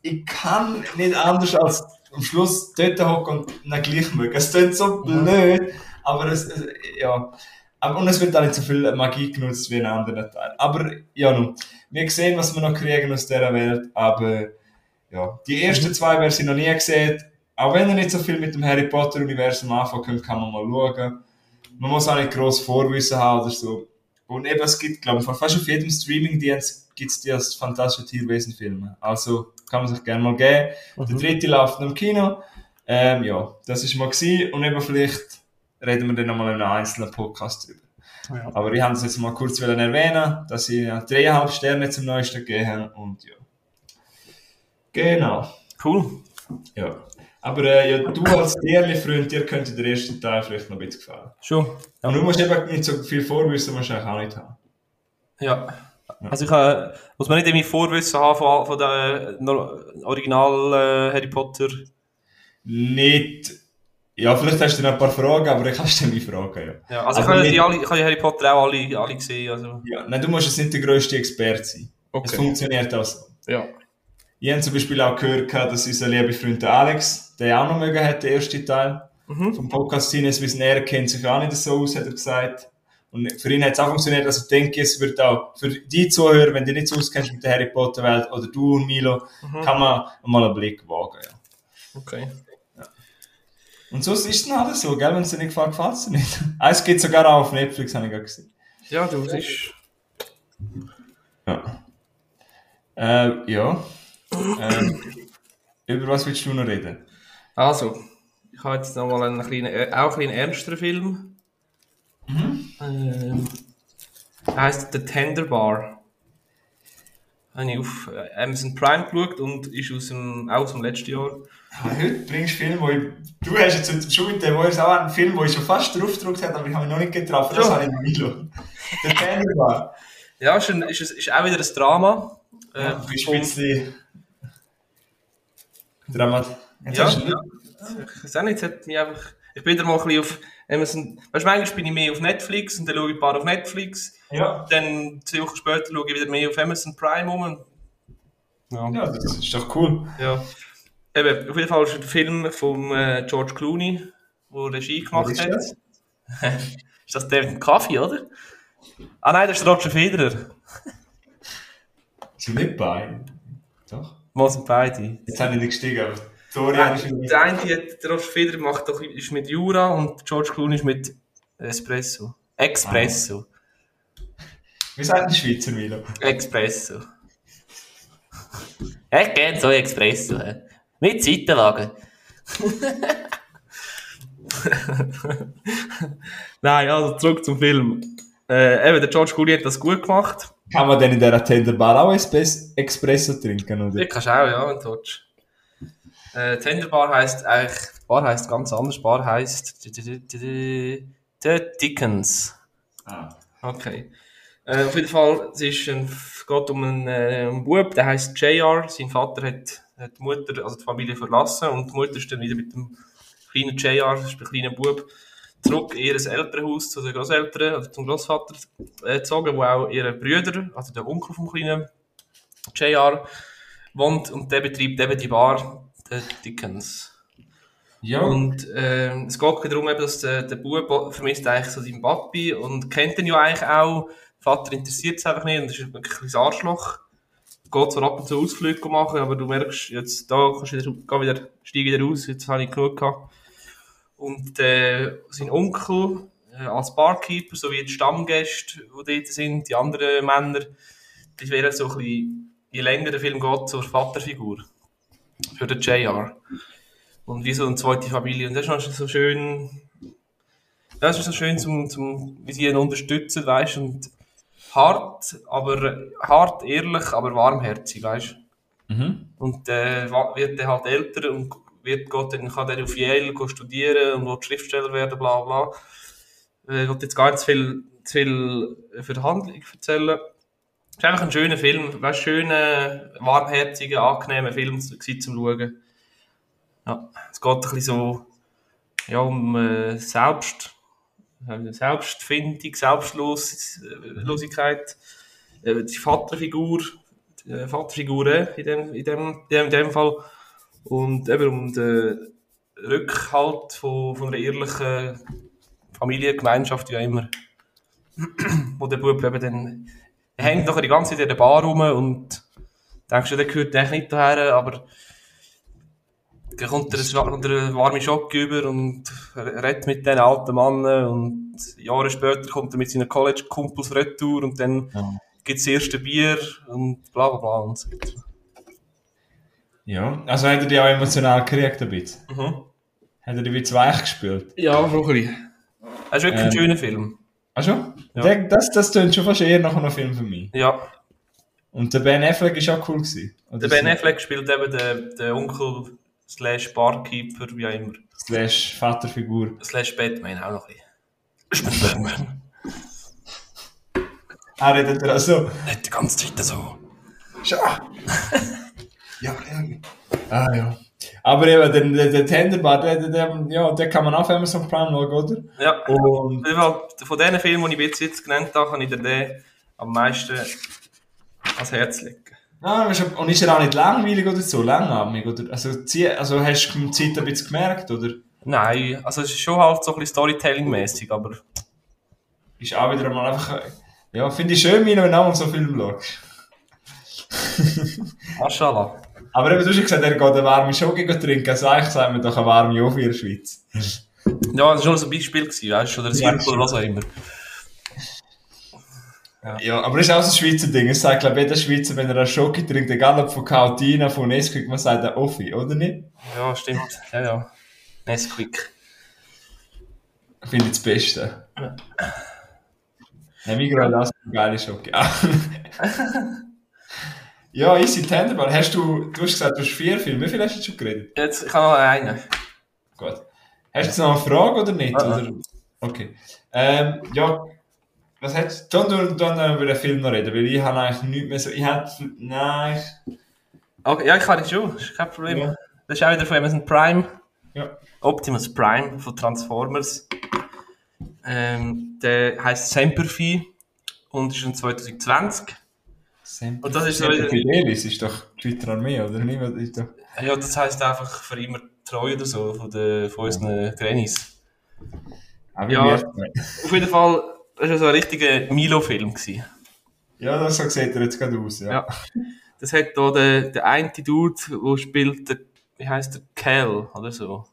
ich kann nicht anders als am Schluss dort hocken und ihn gleich mögen. Es klingt so blöd, aber es, es ja. Aber, und es wird auch nicht so viel Magie genutzt wie in anderen Teilen. Aber, ja, nun. Wir sehen, was wir noch kriegen aus dieser Welt, aber, ja. Die ersten zwei, wer sie noch nie gesehen, auch wenn ihr nicht so viel mit dem Harry Potter Universum anfangen könnt, kann man mal schauen man muss auch nicht gross Vorwissen haben oder so. Und eben, es gibt, glaube ich, fast auf jedem Streaming-Dienst gibt es die als fantastische Tierwesen-Filme. Also kann man sich gerne mal geben. Der dritte läuft noch im Kino. Ähm, ja, das ist mal gewesen. Und eben vielleicht reden wir dann nochmal in einem einzelnen Podcast drüber. Ja. Aber ich habe es jetzt mal kurz erwähnen, dass sie ja dreieinhalb Sterne zum neuesten gegeben. Und ja. Genau. cool. Ja. Aber äh, ja, du als Tierli-Freund, dir könnte der erste Teil vielleicht noch ein bisschen gefallen. Schon. Und du musst eben nicht so viel Vorwissen eigentlich auch nicht haben. Ja. Also ich äh, muss man nicht irgendwie Vorwissen haben von, von der äh, Original äh, Harry Potter. Nicht. Ja, vielleicht hast du noch ein paar Fragen, aber ich kannst du mich fragen, ja. Ja, also die, alle, ich habe ja Harry Potter auch alle, alle gesehen. Also. ja. Nein, du musst jetzt nicht der grösste Experte sein. Es funktioniert auch so. Ja. Ich habe zum Beispiel auch gehört, dass unser lieber Freund Alex, der auch noch mögen hat, den ersten Teil Mhm. vom Podcast Sinnes Wissen, er kennt sich auch nicht so aus, hat er gesagt. Und für ihn hat es auch funktioniert, also ich denke, es wird auch für die Zuhörer, wenn du nicht so auskennst mit der Harry Potter Welt, oder du und Milo, Mhm. kann man mal einen Blick wagen, ja. Okay. Und sonst ist es dann alles so, gell? Wenn es dir nicht gefällt, gefällt es dir nicht. Eins geht sogar auch auf Netflix, habe ich gerade gesehen. Ja, du, ist... Ja. Äh, ja. ähm, über was willst du noch reden? Also, ich habe jetzt nochmal einen kleinen, äh, auch einen ernsteren Film. Ähm, der heisst The Tender Bar. Habe ich auf äh, Amazon Prime geschaut und ist aus dem, auch aus dem letzten Jahr. Ja, heute bringst du Film, wo ich, du hast jetzt schon mit dem, ist auch einen Film, wo ich schon fast drauf gedrückt habe, aber ich habe mich noch nicht getroffen. Das Ja. habe ich in Milo. Der Tender war. Ja, ist, ein, ist, ist auch wieder ein Drama. Äh, Ja, du bist ein bisschen. Dramat. Jetzt Ja, ja. Ich weiß auch nicht, es hat mich einfach... Ich bin wieder mal ein bisschen auf Amazon... Weißt du, manchmal bin ich mehr auf Netflix und dann schaue ich ein paar auf Netflix. ja. Dann zwei Wochen später schaue ich wieder mehr auf Amazon Prime um. Ja. ja, das ist doch cool. ja. Eben, auf jeden Fall ist es ein Film von äh, George Clooney, der Regie gemacht ist hat. das? ist das der mit dem Kaffee, oder? Ah nein, das ist Roger Federer. Sind nicht bei. Doch. Mal sind beide. Jetzt habe ich nicht gestiegen, wieder. Der eine, hat, der Roger Federer macht doch, ist mit Jura und George Clooney ist mit Espresso. Expresso. Wie sagt ein Schweizer Milo? Expresso. Ich kenne so Expresso. hä? Mit Seitenwagen. Nein, also zurück zum Film. Äh, eben, der George Clooney hat das gut gemacht. Kann man denn in dieser Tenderbar auch Espresso trinken, oder? Ich kannst auch, ja, wenn du willst. Äh, Tenderbar heisst eigentlich, Bar heisst ganz anders. Bar heisst The Dickens. Ah. Okay. Äh, auf jeden Fall, es ist ein, geht um einen, äh, einen Bub, der heißt JR. Sein Vater hat hat die Mutter, also die Familie verlassen und die Mutter ist dann wieder mit dem kleinen JR, das ist der kleine Bub, zurück in ihr Elternhaus zu den Großeltern, also zum Großvater äh, gezogen, wo auch ihre Brüder, also der Onkel vom kleinen JR, wohnt und der betreibt eben die Bar, der Dickens. Ja. Und äh, es geht darum, dass der, der Bub vermisst eigentlich so seinen Papi und kennt ihn ja eigentlich auch. Vater interessiert es einfach nicht und ist wirklich ein Arschloch. Geht zwar ab und zu Ausflüge machen, aber du merkst, jetzt da kannst du wieder, wieder, steig wieder raus, jetzt habe ich genug gehabt. Und äh, sein Onkel äh, als Barkeeper, sowie die Stammgäste, die dort sind, die anderen Männer, die wären so ein bisschen, je länger der Film geht, zur Vaterfigur. Für den JR. Und wie so eine zweite Familie. Und das ist so schön, das ist so schön, zum, zum, wie sie ihn unterstützen, weißt und hart, aber hart, ehrlich, aber warmherzig, weißt mhm. Und äh, wird er halt älter und wird Gott, dann kann er auf Yale studieren und will Schriftsteller werden, bla bla. Äh, ich will jetzt gar nicht zu viel, zu viel für die Handlung erzählen. Es ist einfach ein schöner Film, ein schöner, warmherziger, angenehmer Film zum Schauen. Ja, es geht ein bisschen so ja, um äh, Selbst, äh, Selbstfindung, Selbstlosigkeit. Äh, die Vaterfigur, die äh, Vaterfigur in dem, in, dem, in dem Fall. Und eben um den Rückhalt von, von einer ehrlichen Familiengemeinschaft, wie auch immer. wo der Bub eben dann, hängt nachher die ganze Zeit in der Bar rum und denkst du, der gehört eigentlich nicht daher, aber dann kommt er einen warmen Schock über und redet mit den alten Mannen und Jahre später kommt er mit seinen College-Kumpels retour und dann ja. gibt es das erste Bier und bla bla bla und so weiter. Ja, also hat er die auch emotional gekriegt ein bisschen? Mhm. Hat er die wie weich gespielt? Ja, schon ein bisschen. Das ist wirklich ähm, ein schöner Film. Ach schon? Ja. Das, das klingt schon fast eher nach einem Film für mich. Ja. Und der Ben Affleck war auch cool. Gewesen, der Ben Affleck spielt eben den, den Onkel slash Barkeeper, wie auch immer. Slash Vaterfigur. Slash Batman auch noch ein bisschen. Batman. Ah, redet er auch so? Nicht die ganze Zeit so. Schau. ja, ja. Ah, ja. Aber eben, der, der, der Tenderbar, der, der, ja, der kann man auf Amazon Prime schauen, oder? Ja. Und von diesen Filmen, die ich jetzt genannt habe, kann ich dir den am meisten ans Herz legen. Ah, und ist er auch nicht langweilig oder so, langatmig? Oder? Also, also hast du die Zeit ein bisschen gemerkt, oder? Nein, also es ist schon halt so ein bisschen Storytelling-mäßig, aber... Ist auch wieder einmal einfach... Ja, finde ich schön, wenn du so Film schaust. Maschallah. Aber eben, du hast gesagt, er geht eine warme Schoki trinken, also eigentlich sagen wir doch eine warme Ofi in der Schweiz. ja, das war schon so ein Beispiel, weißt du, oder ein Zirkel oder was auch immer. Ja. ja, aber das ist auch so ein Schweizer Ding. Es sagt, glaube ich, jeder Schweizer, wenn er einen Schoki trinkt, egal ob von Kautina, von Nesquik, man sagt ein Offi, oder nicht? Ja, stimmt. Ja, ja. Nesquik. Finde ich das Beste. Ja. Nein, gerade das eine geile Schoki. ja, easy Tenderball. Hast du, du hast gesagt, du hast vier Filme. Wie viel hast du schon geredet? Jetzt, ich habe noch einen. Gut. Hast du noch eine Frage oder nicht? Oder? Okay. Ähm, ja, was hättest du? Dann, dann über den Film noch reden, weil ich habe eigentlich nichts mehr so. Ich hätte. Nein. Okay, ja, ich kann das schon, ist kein Problem. Ja. Das ist auch wieder von Amazon Prime. Ja. Optimus Prime von Transformers. Ähm, der heisst Semperfi und ist in 2020. Semper und das ist so Fidelis ist doch die Schweizer Armee, oder nicht? Ist doch... Ja, das heisst einfach für immer treu oder so von, den, von unseren Grannies. ja, auf jeden Fall das war so ein richtiger Milo-Film. Ja, das so sieht er jetzt gerade aus, ja. ja. Das hat da der, der eine Dude, der spielt, der, wie heißt der, Cal oder so.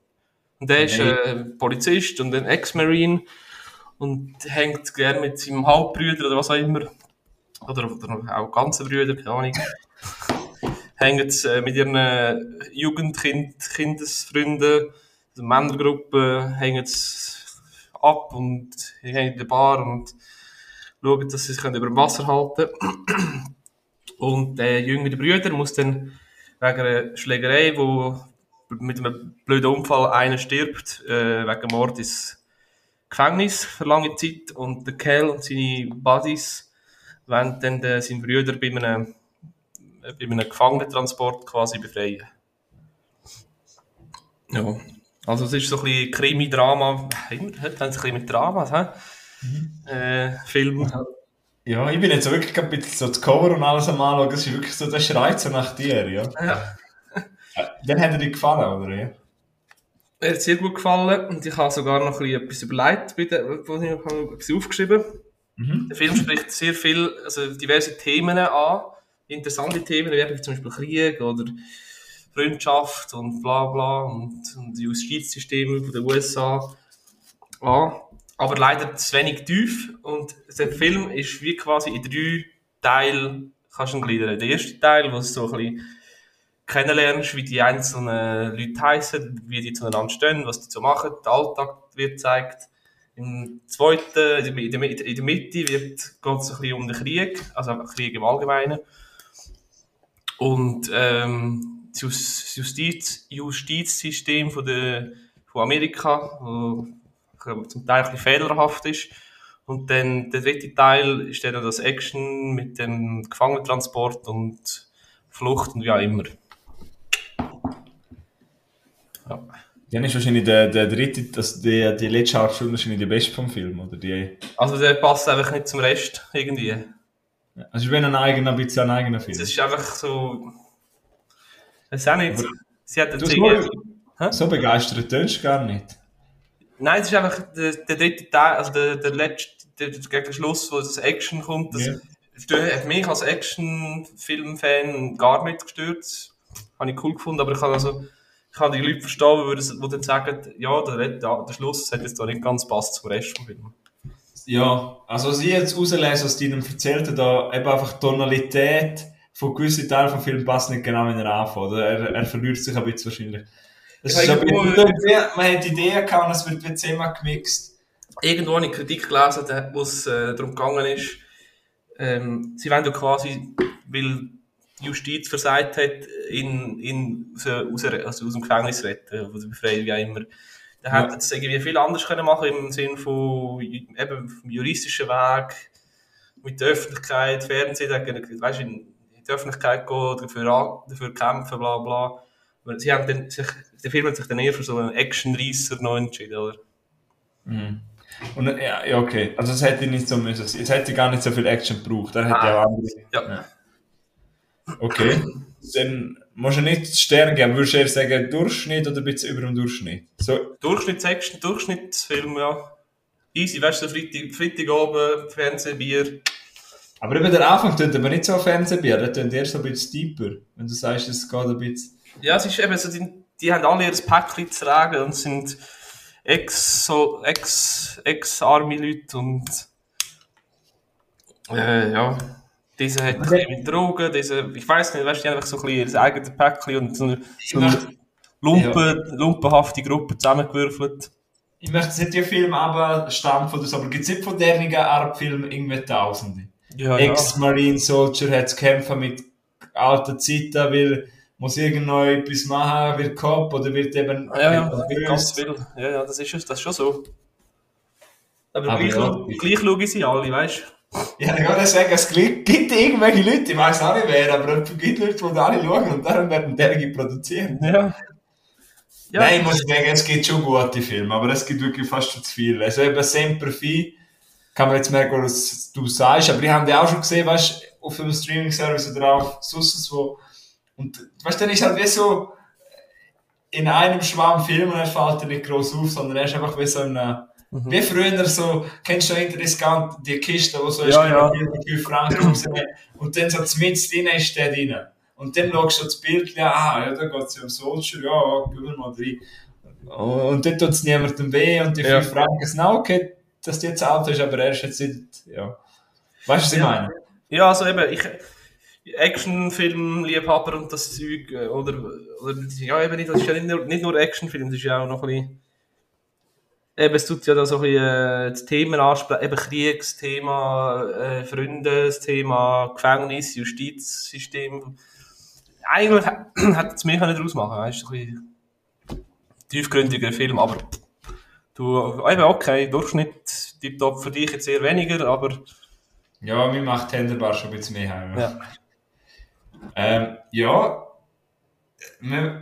Und der ist äh, Polizist und ein Ex-Marine und hängt gerne mit seinem Halbbrüder oder was auch immer. Oder, oder auch ganze Brüder, keine Ahnung. hängt äh, mit ihren Jugendkind, Kindesfreunden, also Männergruppe, hängen ab und gehen in die Bar und schauen, dass sie sich über dem Wasser halten können. Und der jüngere Bruder muss dann wegen einer Schlägerei, wo mit einem blöden Unfall einer stirbt, äh, wegen Mord ins Gefängnis für lange Zeit. Und der Kell und seine Buddies wollen dann den, seinen Bruder bei einem, bei einem Gefangenentransport quasi befreien. Ja, also es ist so ein bisschen Krimi-Drama, immer, heute haben sie ein bisschen mit Dramas, hä? Mhm. Äh, Film. Ja, ich bin jetzt wirklich ein bisschen so das Cover und alles am anschauen, das ist wirklich so, das schreit so nach dir, ja. ja. Dann hat er dir gefallen, oder? Ja? Er hat sehr gut gefallen und ich habe sogar noch ein etwas überlegt, wo ich etwas aufgeschrieben mhm. Der Film spricht sehr viel, also diverse Themen an, interessante Themen, wie zum Beispiel Krieg oder Freundschaft und bla bla und, und Justizsystem der USA an. Aber leider zu wenig tief und der Film ist wie quasi in drei Teile kannst du gliedern. Der erste Teil, wo es so ein bisschen kennenlernst, wie die einzelnen Leute heißen, wie die zueinander stehen, was die so machen, der Alltag wird gezeigt. Im zweiten, in der, in der Mitte wird, es ein bisschen um den Krieg, also Krieg im Allgemeinen. Und ähm, das Justiz, Justizsystem von, der, von Amerika, wo zum Teil ein bisschen fehlerhaft ist. Und dann der dritte Teil ist dann das Action mit dem Gefangenentransport und Flucht und wie auch immer. Ja. Dann ist wahrscheinlich der, der dritte, das, die, die letzte halbe Stunde wahrscheinlich die beste vom Film, oder die? Also der passt einfach nicht zum Rest, irgendwie. Ja, also wenn ein eigener, ein bisschen ein eigener Film. Es ist einfach so... Es ist auch nicht... Aber sie hat du so, so begeistert tönst du gar nicht. Nein, es ist einfach der, der dritte Teil, also der, der letzte, der, gegen Schluss, wo das Action kommt, das yeah. hat mich als Action-Film-Fan gar nicht gestört. Habe ich cool gefunden, aber ich kann also ich kann die Leute verstehen, die, die dann sagen, ja, der, der Schluss hat jetzt da nicht ganz passt zum Rest vom Film. Ja, also was ich jetzt rauslese aus deinem erzählten, da eben einfach die Tonalität von gewissen Teilen vom Film passt nicht genau, wenn er anfängt. Er, er verliert sich ein bisschen wahrscheinlich. Das ist ein bisschen, man hat Ideen gehabt und es wird wie zehnmal gemixt. Irgendwo habe ich Kritik gelesen, wo es äh, darum gegangen ist, ähm, sie wollen ja quasi, weil Justiz versagt hat, in, in, aus, also aus dem Gefängnis retten, aus der Befreiung, wie auch immer. Dann ja. hätten sie irgendwie viel anders können machen im Sinne von eben vom juristischen Weg, mit der Öffentlichkeit, Fernsehen, weißt, in die Öffentlichkeit gehen, dafür, dafür kämpfen, bla bla. Sie haben dann sich, der Film hat sich dann eher für so einen Action-Reisser noch entschieden, oder? Mhm. Und, ja, okay. Also es hätte nicht so müssen. Es hätte gar nicht so viel Action gebraucht. Er hätte ah. ja andere. Ja. ja. Okay. Dann musst du nicht Sterne geben. Würdest du eher sagen Durchschnitt oder ein bisschen über dem Durchschnitt? So. Durchschnitt, Section, Durchschnittsfilm, ja. Easy, weißt du, Freitag, Freitag oben, Fernsehbier. Aber eben der Anfang tut aber nicht so Fernsehbier, der tut eher so ein bisschen deeper. Wenn du sagst, es geht ein bisschen. Ja, es ist eben so, die, die haben alle ihr Päckchen zu tragen und sind Ex-Army-Leute ex, und. Äh, ja. Diese hat okay. mit Drogen, diese, ich weiß nicht, weißt du, einfach so ein bisschen das eigene Päckchen und so eine, so eine Lumpen, ja. lumpenhafte Gruppe zusammengewürfelt. Ich möchte nicht die Filme aber stammen von das, aber gibt es nicht von dernigen Art Filmen irgendwie Tausende? Ja, Ex-Marine Soldier hat zu kämpfen mit alten Zeiten, weil muss irgendwo etwas machen, wird Kopf oder wird eben. Ja, ja, wird ganz viel. Ja, ja, das ist, das ist schon so. Aber, aber gleich, ja. gleich schauen sie alle, weißt du? Ja, ich würde sagen, es gibt irgendwelche Leute, ich weiß auch nicht wer, aber es gibt Leute, die alle schauen und darum werden derige produzieren. Ja. ja. Nein, ich muss sagen, es gibt schon gute Filme, aber es gibt wirklich fast schon zu viele. Also eben Semper Fi, kann man jetzt merken, was du sagst, aber ich habe die auch schon gesehen, weißt du, auf einem Streaming-Service oder auf Susses, wo, und weißt du, dann ist halt wie so in einem Schwamm Film und er fällt dir nicht groß auf, sondern er ist einfach wie so ein Mhm. Wie früher so, kennst du hinter Discount die Kiste, wo so ist, ja, ja. 5 Franken und dann so mit drin ist der drin. Und dann schaust du das Bild, ja, ah, ja, da geht es ja um Soldier, ja, gehen wir mal rein. Und dann tut es niemandem weh und die 5 ja. Franken sind auch okay, dass die jetzt Auto ist, aber er ist jetzt nicht, ja. Weißt du, was ich meine? Ja, also eben, ich, Actionfilm, Liebhaber und das Zeug, äh, oder, oder, ja, eben nicht, das ist ja nicht nur, nicht nur Actionfilm, das ist ja auch noch ein bisschen, eben, es tut ja da so ein bisschen, äh, das Thema ansprechen, eben Kriegsthema, äh, Freunde, das Thema Gefängnis, Justizsystem. Eigentlich hätte es mir nicht daraus machen können, ist ein bisschen tiefgründiger Film, aber du, eben, okay, Durchschnitt, tiptop für dich jetzt eher weniger, aber... Ja, mir macht Tenderbar schon ein bisschen mehr heim. Ja. Ähm, ja,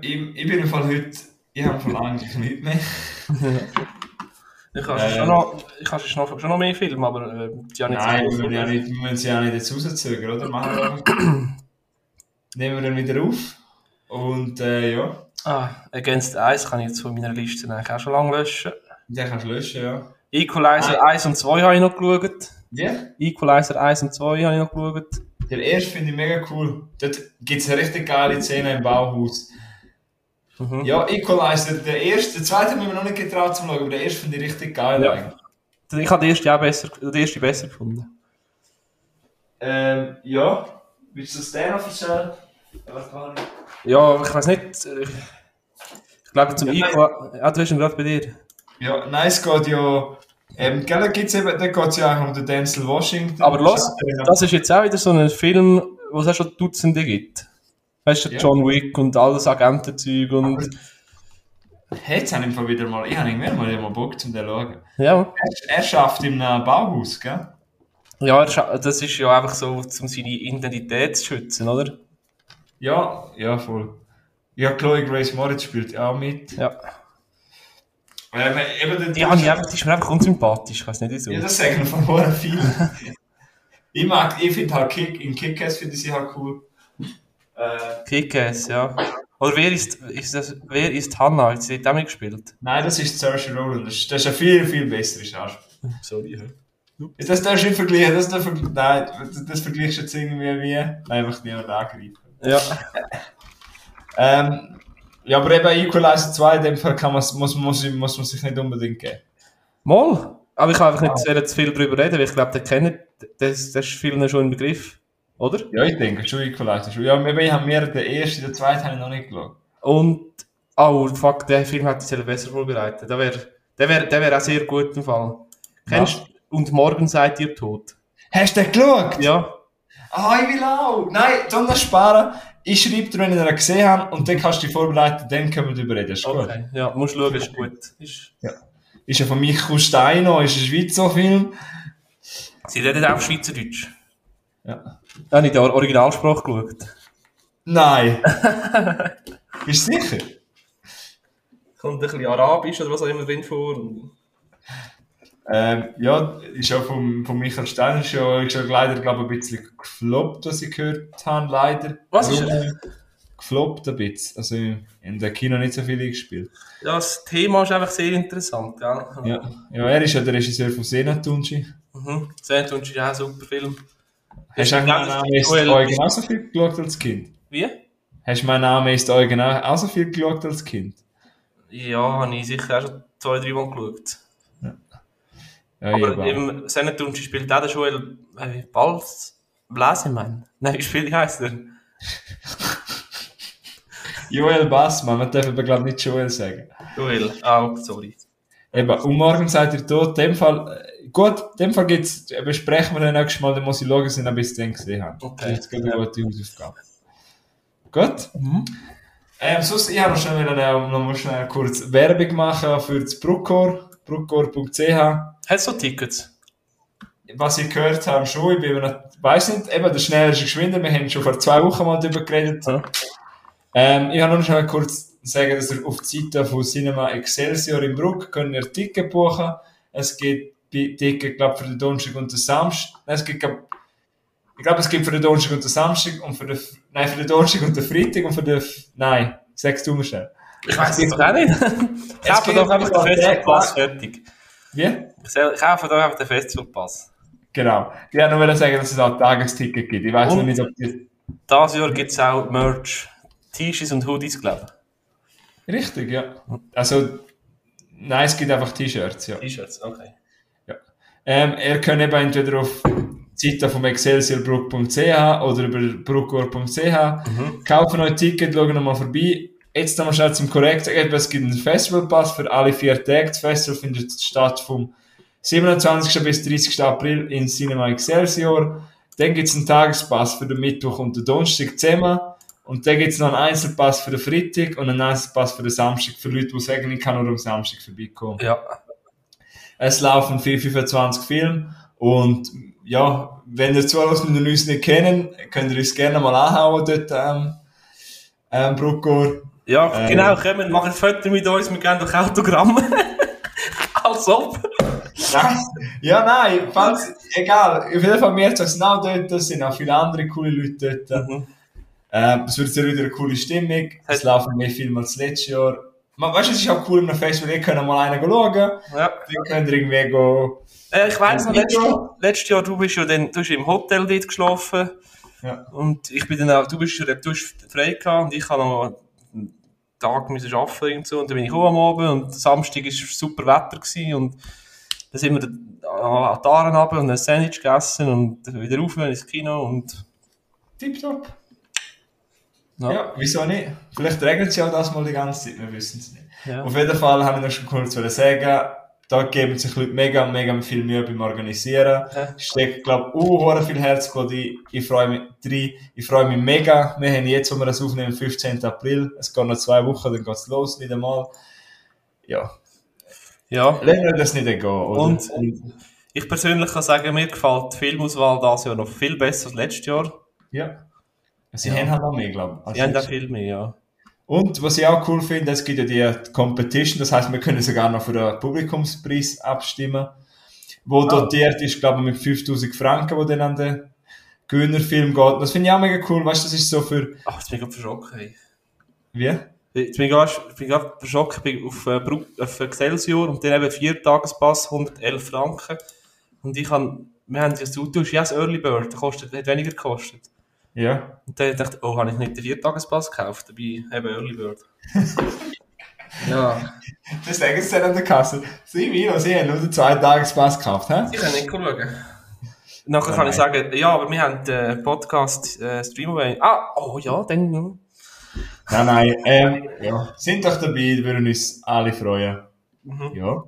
ich, ich bin im Fall heute Ich habe von eigentlich nicht mehr. Ich habe Äh, schon, noch, ich schon, noch, schon noch mehr Filme, aber äh, die habe ich Nein, wir ja nicht, wir müssen sie ja nicht jetzt rauszögern, oder? Machen wir. Nehmen wir dann wieder auf. Und äh, ja, Ah, Against Ice kann ich jetzt von meiner Liste eigentlich auch schon lange löschen. den kannst du löschen, ja. Equalizer 1 und 2 habe ich noch geschaut. Wie? Equalizer 1 und 2 habe ich noch geschaut. Der erste finde ich mega cool. Dort gibt es eine richtig geile Szene im Bauhaus. Mhm. Ja, Equalizer, der erste, der zweite haben wir noch nicht getraut zu schauen, aber der erste finde ich richtig geil Ja. eigentlich. Ich habe den ersten auch besser, den ersten besser gefunden. Ähm, ja. Willst du das noch erzählen? Ja, ich. Weiß nicht. äh, Ich glaube, zum Ja, Equalizer. Ja, du ihn gerade bei dir. Ja, nein, es geht ja. Ähm, gell, da gibt's eben, da geht es ja auch um den Denzel Washington. Aber los, das ist jetzt auch wieder so ein Film, wo es auch schon Dutzende gibt. Weißt du, Ja. John Wick und alles Agentenzeug und. Hey, jetzt habe ich im Fall wieder mal, ich habe irgendwann mal, mal Bock zum den schauen. Ja. Er, er schafft einem Bauhaus, gell? Ja, das ist ja einfach so, um seine Identität zu schützen, oder? Ja, ja, voll. Ja, Chloe Grace Moritz spielt auch mit. Ja. Ähm, eben habe ich einfach, die ist mir einfach unsympathisch, ich weiß nicht wieso. Ja, das sagen von vorher viel. ich mag, ich finde halt Kick, in Kick-Ass finde ich sie halt cool. Äh, Kick-Ass, ja. Oder wer ist, ist das, wer ist Hannah? Hat sie damit gespielt? nein, das ist Saoirse Ronan. Das, ist- das ist ein viel, viel besseres Schauspiel. Sorry. Das darfst du nicht vergleichen. Das, darf, nein, das, das vergleichst du jetzt irgendwie wie. Einfach niemand angreifen. Ja. Ähm, ja, aber eben Equalizer 2, in dem Fall kann man's, muss, muss, muss man sich nicht unbedingt geben. Mal. Aber ich kann einfach nicht sehr zu viel darüber reden, weil ich glaube, der kennt, das, das ist vielen schon im Begriff. Oder? Ja, ich denke, schon Equalizer. Schon. Ja, eben, ich habe mir den ersten, den zweiten habe ich noch nicht geschaut. Und, oh, fuck, der Film hat sich besser vorbereitet. Der wäre, der wäre, der wäre auch sehr gut im Fall. Kennst du? Und morgen seid ihr tot. Hast du den geschaut? Ja. Ah, ich will auch. Nein, tu das sparen. Ich schreibe dir, wenn ich den gesehen habe, und dann kannst du dich vorbereiten, dann können wir darüber reden. Ist gut. Okay. Ja, musst schauen, ist gut. Ist, Ist ja von Michael Steino, ist ein Schweizer Film. sie reden auch Schweizerdeutsch. Ja. Da habe ich die Or- Originalsprache geschaut. Nein. Bist du sicher? Kommt ein bisschen Arabisch oder was auch immer drin vor. Ähm, ja, ist ja vom, von Michael Steiner ist ja, ist ja leider, glaube ich, ein bisschen gefloppt, was ich gehört habe, leider. Was ist Warum? Gefloppt ein bisschen. Also in der Kino nicht so viele gespielt. Ja, das Thema ist einfach sehr interessant, gell? Ja. ja, er ist ja der Regisseur von Senatunchi. Mhm. Ja auch ein super Film. Hast du meinen Namen ist euch genauso viel geschaut als Kind? Wie? Hast du meinen Namen ist euch genauso viel geschaut als Kind? Ja, habe ich sicher auch schon zwei, drei Mal geschaut. Ja, Aber aber im Sennetunci spielt auch der Joel äh, Balz Blasemann. Nein, wie spielt heißt er? Joel Bassmann, man darf aber glaube nicht Joel sagen. Joel. Ah, sorry. Eben, und morgen seid ihr tot. In dem Fall, äh, gut, in dem Fall gibt's, äh, besprechen wir dann nächstes Mal, dann muss ich schauen, dass ich ihn bis dann gesehen habe. Okay. Jetzt geht eine gute Hausaufgabe. Gut. Ähm, sonst, ich habe noch schnell, wieder, noch mal schnell kurz Werbung machen für das Bruckor, bruckor.ch. Hast du Tickets? Was ich gehört habe, schon, ich bin nicht, weiss nicht, eben, der schneller ist geschwinder, wir haben schon vor zwei Wochen mal darüber geredet. Ja. Ähm, ich habe noch kurz sagen, dass ihr auf die Seite von Cinema Excelsior in Bruck könnt ihr Ticket buchen. Es gibt Ticket, glaube für den Donnerstag und den Samstag. Nein, es gibt, glaub, ich glaube, es gibt für den Donnerstag und den Samstag und für den, nein, für den Donnerstag und den Freitag und für den, nein, sagst du mir schnell. Ich weiß es doch auch nicht. Kaufe gibt doch einfach den Festivalpass fertig. Wie? Ich Kaufe doch einfach den Festivalpass. Genau. Ich wollte nur sagen, dass es auch Tagesticket gibt. Ich weiß noch nicht, ob die, Dieses Jahr gibt es auch Merch. T-Shirts und Hoodies, glaube richtig, ja. Also, nein, es gibt einfach T-Shirts, ja. T-Shirts, okay. Ähm, ihr könnt eben entweder auf die Seite vom excelsiorbruck.ch oder über bruckor.ch kaufen euch ein Ticket, schauen nochmal vorbei. Jetzt nochmal schnell zum Korrekt es gibt einen Festivalpass für alle vier Tage. Das Festival findet statt vom 27. bis 30. April in Cinema Excelsior. Dann gibt es einen Tagespass für den Mittwoch und den Donnerstag zusammen. Und dann gibt es noch einen Einzelpass für den Freitag und einen Einzelpass für den Samstag für Leute, die sagen, ich kann nur am Samstag vorbeikommen. Ja. Es laufen 425 Filme und ja, wenn ihr zuhört und uns nicht kennen, könnt ihr uns gerne mal anhauen dort am ähm, Bruckor. Ja, äh, genau, kommen, machen ein Foto mit uns, wir geben doch Autogramm. Als ob. Nein. Ja, nein, falls, egal. Auf jeden Fall, mir es genau dort, es sind auch viele andere coole Leute dort. Mhm. Äh, es wird sehr wieder eine coole Stimmung. Es laufen mehr Filme als letztes Jahr. Man, weißt du, es ist auch cool in einem Festival, ihr könnt mal einen schauen. Ja. Könnt ihr irgendwie gehen. Äh, ich weiss noch, letztes Jahr, letztes Jahr, du bist ja dann, du hast im Hotel dort geschlafen. Ja. Und ich bin dann auch, du bist, du hast frei gehabt und ich habe noch einen Tag müssen arbeiten und so. Und dann bin ich auch am Abend und Samstag war super Wetter gewesen und dann sind wir an die Aaren runter und ein Sandwich gegessen und wieder rauf ins Kino und... Tipptopp. Ja. ja. wieso nicht? Vielleicht regnet es ja das mal die ganze Zeit, wir wissen es nicht. Ja. Auf jeden Fall habe ich noch schon kurz sagen, da geben sich Leute mega, mega viel Mühe beim Organisieren. Ja. Steckt, glaube ich, uh, viel Herzblut ein. Ich freue mich drin. Ich freue mich mega. Wir haben jetzt, wo wir das aufnehmen, 15. April. Es geht noch zwei Wochen, dann geht es los wieder mal. Ja. Ja. Länger das nicht gehen, oder? Und, und ich persönlich kann sagen, mir gefällt die Filmauswahl dieses Jahr noch viel besser als letztes Jahr. Ja. Sie ja. haben halt auch mehr, glaube ich. Sie haben auch viel mehr, ja. Und was ich auch cool finde, es gibt ja die Competition, das heißt, wir können sogar noch für den Publikumspreis abstimmen, wo ah. dotiert ist, glaube ich, mit 5000 Franken, wo dann an den Gewinnerfilm geht. Das finde ich auch mega cool, weißt du, das ist so für... Ach, jetzt bin ich gerade verschockt, hey. Wie? Jetzt bin ich gerade verschockt, ich bin auf, äh, auf Excelsior und dann eben 4 Tagespass, 111 Franken. Und ich kann, wir haben das Auto, ist ja das Early Bird, das kostet, hat weniger gekostet. Ja. Und dann dachte ich, oh, habe ich nicht den Viertagespass gekauft, dabei eben Early Bird. ja. Das sagen sie dann an der Kasse. Sie, Milo, Sie haben nur den Zwei-Tagespass gekauft, hä? Ich kann nicht schauen. Nachher kann ich sagen, ja, aber wir haben den Podcast äh, Streamaway. Ah, oh ja, dann. Nein, nein, ähm, ja. Sind doch dabei, würden uns alle freuen. Mhm. Ja.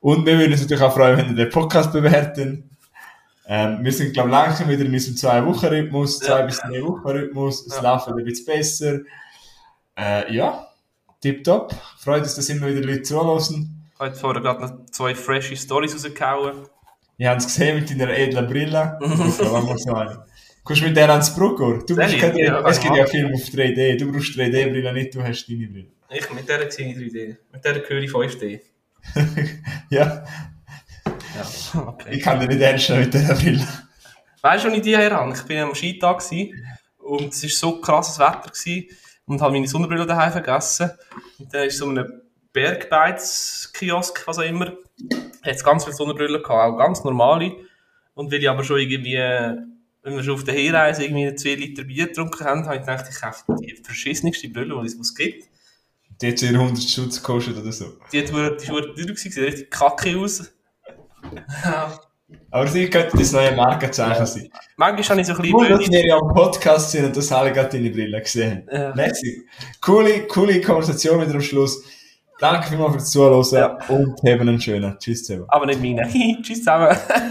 Und wir würden uns natürlich auch freuen, wenn ihr den Podcast bewerten. Ähm, wir sind, glaube ich, langsam wieder in unserem Zwei-Wochen-Rhythmus, zwei- bis drei Wochen-Rhythmus. Es ja. läuft ein bisschen besser. Äh, ja, tipptopp. Freut uns, dass immer wieder Leute zulassen. Heute vorher gerade noch zwei frische Stories rausgehauen. Wir haben es gesehen mit deiner edlen Brille. Kommst mit der ans Bruckor? Du bist kein, ja, es gibt ja Filme auf 3D. Du brauchst 3D-Brille nicht, du hast deine Brille. Ich, mit der sehe ich 3D. Mit der höre ich 5D. ja, ja, okay. Ich kann dir nicht ernst nehmen mit dieser Brille. Weißt du, wo ich die her habe? Ich war am Skitag und es war so krasses Wetter gewesen, und habe meine Sonnenbrille daheim vergessen. Und dann ist so ein Bergbeitskiosk, was auch immer, hat ganz viele Sonnenbrillen gehabt, auch ganz normale. Und weil ich aber schon irgendwie, wenn wir schon auf der Herreise irgendwie zwei Liter Bier getrunken haben, habe ich gedacht, ich kaufe die verschissenste Brille, die es gibt. Die hat 100 Schutz gekostet oder so. Die hat die war richtig kacke aus. Aber sie könnte das neue Markenzeichen sein. Manchmal habe ich so ein bisschen Cool, dass wir ja am Podcast sind und das alle gerade deine Brille gesehen ja. Lässig. Coole, coole Konversation wieder am Schluss. Danke vielmals fürs Zuhören ja. und haben einen schönen. Tschüss zusammen. Aber nicht meine. Tschüss zusammen.